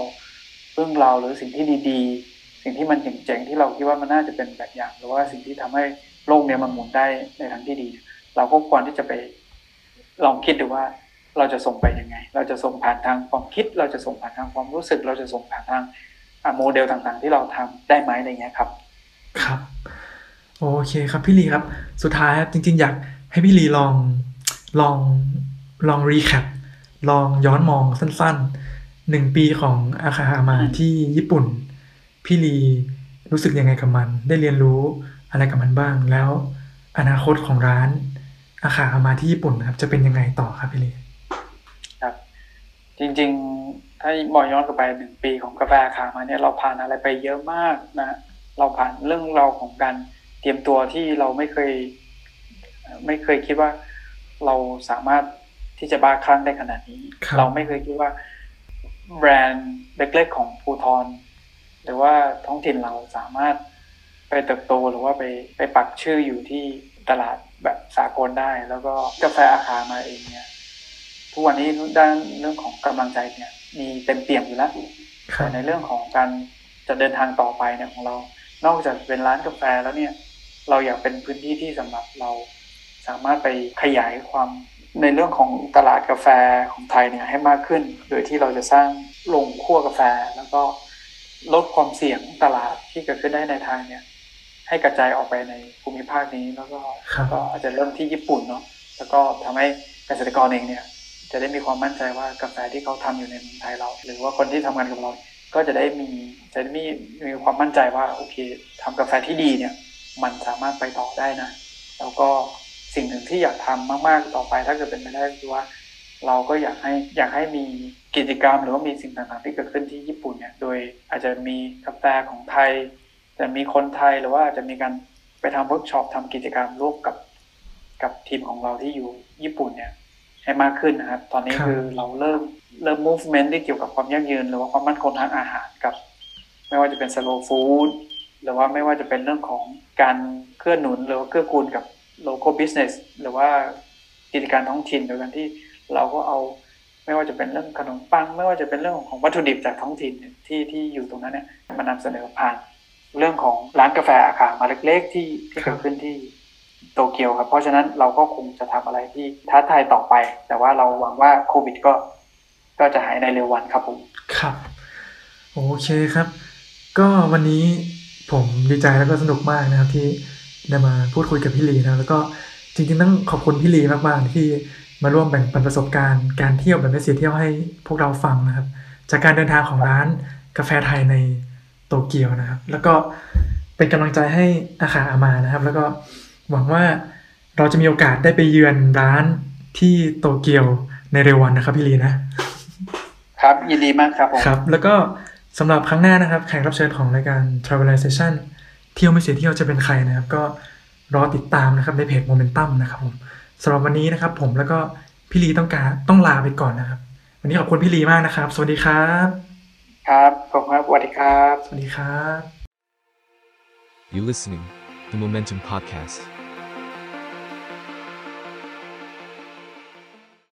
เรื่องราวหรือสิ่งที่ดีๆ สิ่งที่มันเจ๋งๆที่เราคิดว่ามันน่าจะเป็นแบบอย่าง หรือว่าสิ่งที่ทำให้โลกเนี้ยมันหมุนได้ในทางที่ดี เราก็ควรที่จะไปลองคิดดูว่าเราจะส่งไปยังไง เราจะส่งผ่านทางความคิด เราจะส่งผ่านทางความรู้สึก เราจะส่งผ่านทางอะโมเดลต่างๆ ที่เราทำได้ไหมอะไรเงี้ยครับ ครับ โอเคครับพี่ลีครับ สุดท้ายครับจริง ๆ อยากให้พี่ลีลองลองลองรีแคปลองย้อนมองสั้นๆหนึ่งปีของอาคาฮามาที่ญี่ปุ่น พี่ลีรู้สึกยังไงกับมัน ได้เรียนรู้อะไรกับมันบ้าง แล้วอนาคตของร้านอาคาฮามาที่ญี่ปุ่นนะครับจะเป็นยังไงต่อครับพี่ลีครับ จริงๆ ถ้ามองย้อนกลับไปหนึ่งปีของกาแฟขามาเนี่ยเราผ่านอะไรไปเยอะมากนะ เราผ่านเรื่องเราวของการ เตรียมตัวที่เราไม่เคย ไม่เคยคิดว่าเราสามารถที่จะบ้าคลั่งได้ขนาดนี้ครับเราไม่เคยคิดว่า แบรนด์เล็กๆของภูทรหรือว่าท้องถิ่นเราสามารถไปเติบโตหรือว่าไปไปปักชื่ออยู่ที่ตลาดแบบสากลได้ แล้วก็กาแฟอาคามาเองเนี่ยทุกวันนี้ด้านเรื่องของกำลังใจเนี่ย มีเต็มเปี่ยมอยู่แล้วครัแต่บในเรื่องของการจะเดินทางต่อไปเนี่ยของเรา นอกจากเป็นร้านกาแฟแล้วเนี่ย เราอยากเป็นพื้นที่ที่สำหรับเราสามารถไปขยายความในเรื่องของตลาดกาแฟของไทยเนี่ยให้มากขึ้น โดยที่เราจะสร้างโรงคั่วกาแฟ แล้วก็ลดความเสี่ยงตลาดที่เกิดขึ้นได้ในไทยเนี่ย ให้กระจายออกไปในภูมิภาคนี้แล้วก็ครับก็อาจจะเริ่มที่ญี่ปุ่นเนาะแล้วก็ทำให้เกษตรกรเองเนี่ย จะได้มีความมั่นใจว่ากาแฟที่เขาทำอยู่ในเมืองไทยเรา หรือว่าคนที่ทำงานกับเรา ก็จะได้มีจะได้มีมีความมั่นใจว่าโอเคทำกาแฟที่ดีเนี่ย มันสามารถไปต่อได้นะ แล้วก็สิ่งหนึ่งที่อยากทำมาก ๆ ต่อไปถ้าเกิดเป็นไปได้ก็คือว่า เราก็อยากให้อยากให้มีกิจกรรมหรือว่ามีสิ่งต่างๆที่เกิดขึ้นที่ญี่ปุ่นเนี่ย โดยอาจจะมีกาแฟของไทย จะมีคนไทยหรือว่าอาจจะมีการไปทำเวิร์กช็อปทำกิจกรรมร่วมกับกับทีมของเราที่อยู่ญี่ปุ่นเนี่ยให้มากขึ้นนะครับ ตอนนี้ค คือเราเริ่มเริ่ม movement ที่เกี่ยวกับความยั่งยืน หรือว่าความมั่นคงทางอาหารกับ ไม่ว่าจะเป็น slow food หรือว่าไม่ว่าจะเป็นเรื่องของการเคลื่อนหนุนหรือว่าเกื้อกูลกับ local business หรือว่ากิจการท้องถิ่นโดยการที่เราก็เอาไม่ว่าจะเป็นเรื่องขนมปัง ไม่ว่าจะเป็นเรื่องของวัตถุดิบจากท้องถิ่นที่ที่อยู่ตรงนั้นเนี่ยมานำเสนอผ่าน เรื่องของร้านกาแฟอาคามาเล็กๆที่ที่เกิดขึ้นที่โตเกียวครับ เพราะฉะนั้นเราก็คงจะทำอะไรที่ท้าทายต่อไป แต่ว่าเราหวังว่าโควิดก็ก็จะหายในเร็ววันครับผม ครับ โอเคครับ ก็วันนี้ ผมดีใจแล้วก็สนุกมากนะครับที่ได้มาพูดคุยกับพี่ลีนะแล้วก็จริงๆต้องขอบคุณพี่ลีมากๆที่มาร่วมแบ่งปันประสบการณ์การเที่ยวแบบไม่เสียเที่ยวให้พวกเราฟังนะครับ จากการเดินทางของร้านกาแฟไทยในโตเกียวนะครับ แล้วก็เป็นกำลังใจให้อาคาอามานะครับ แล้วก็หวังว่าเราจะมีโอกาสได้ไปเยือนร้านที่โตเกียวในเร็ววันนะครับพี่ลีนะครับยินดีมากครับผมครับ แล้วก็ สำหรับครั้งหน้านะครับแขกรับเชิญของรายการ Travelization เที่ยวไม่เสียเที่ยวจะเป็นใครนะครับ ก็รอติดตามนะครับในเพจ Momentum นะครับผมสำหรับวันนี้นะครับ ผมแล้วก็พี่ลีต้องการต้องลาไปก่อนนะครับ วันนี้ขอบคุณพี่ลีมากนะครับ สวัสดีครับ ครับขอบคุณครับสวัสดีครับ สวัสดีครับ You listening, the Momentum Podcast.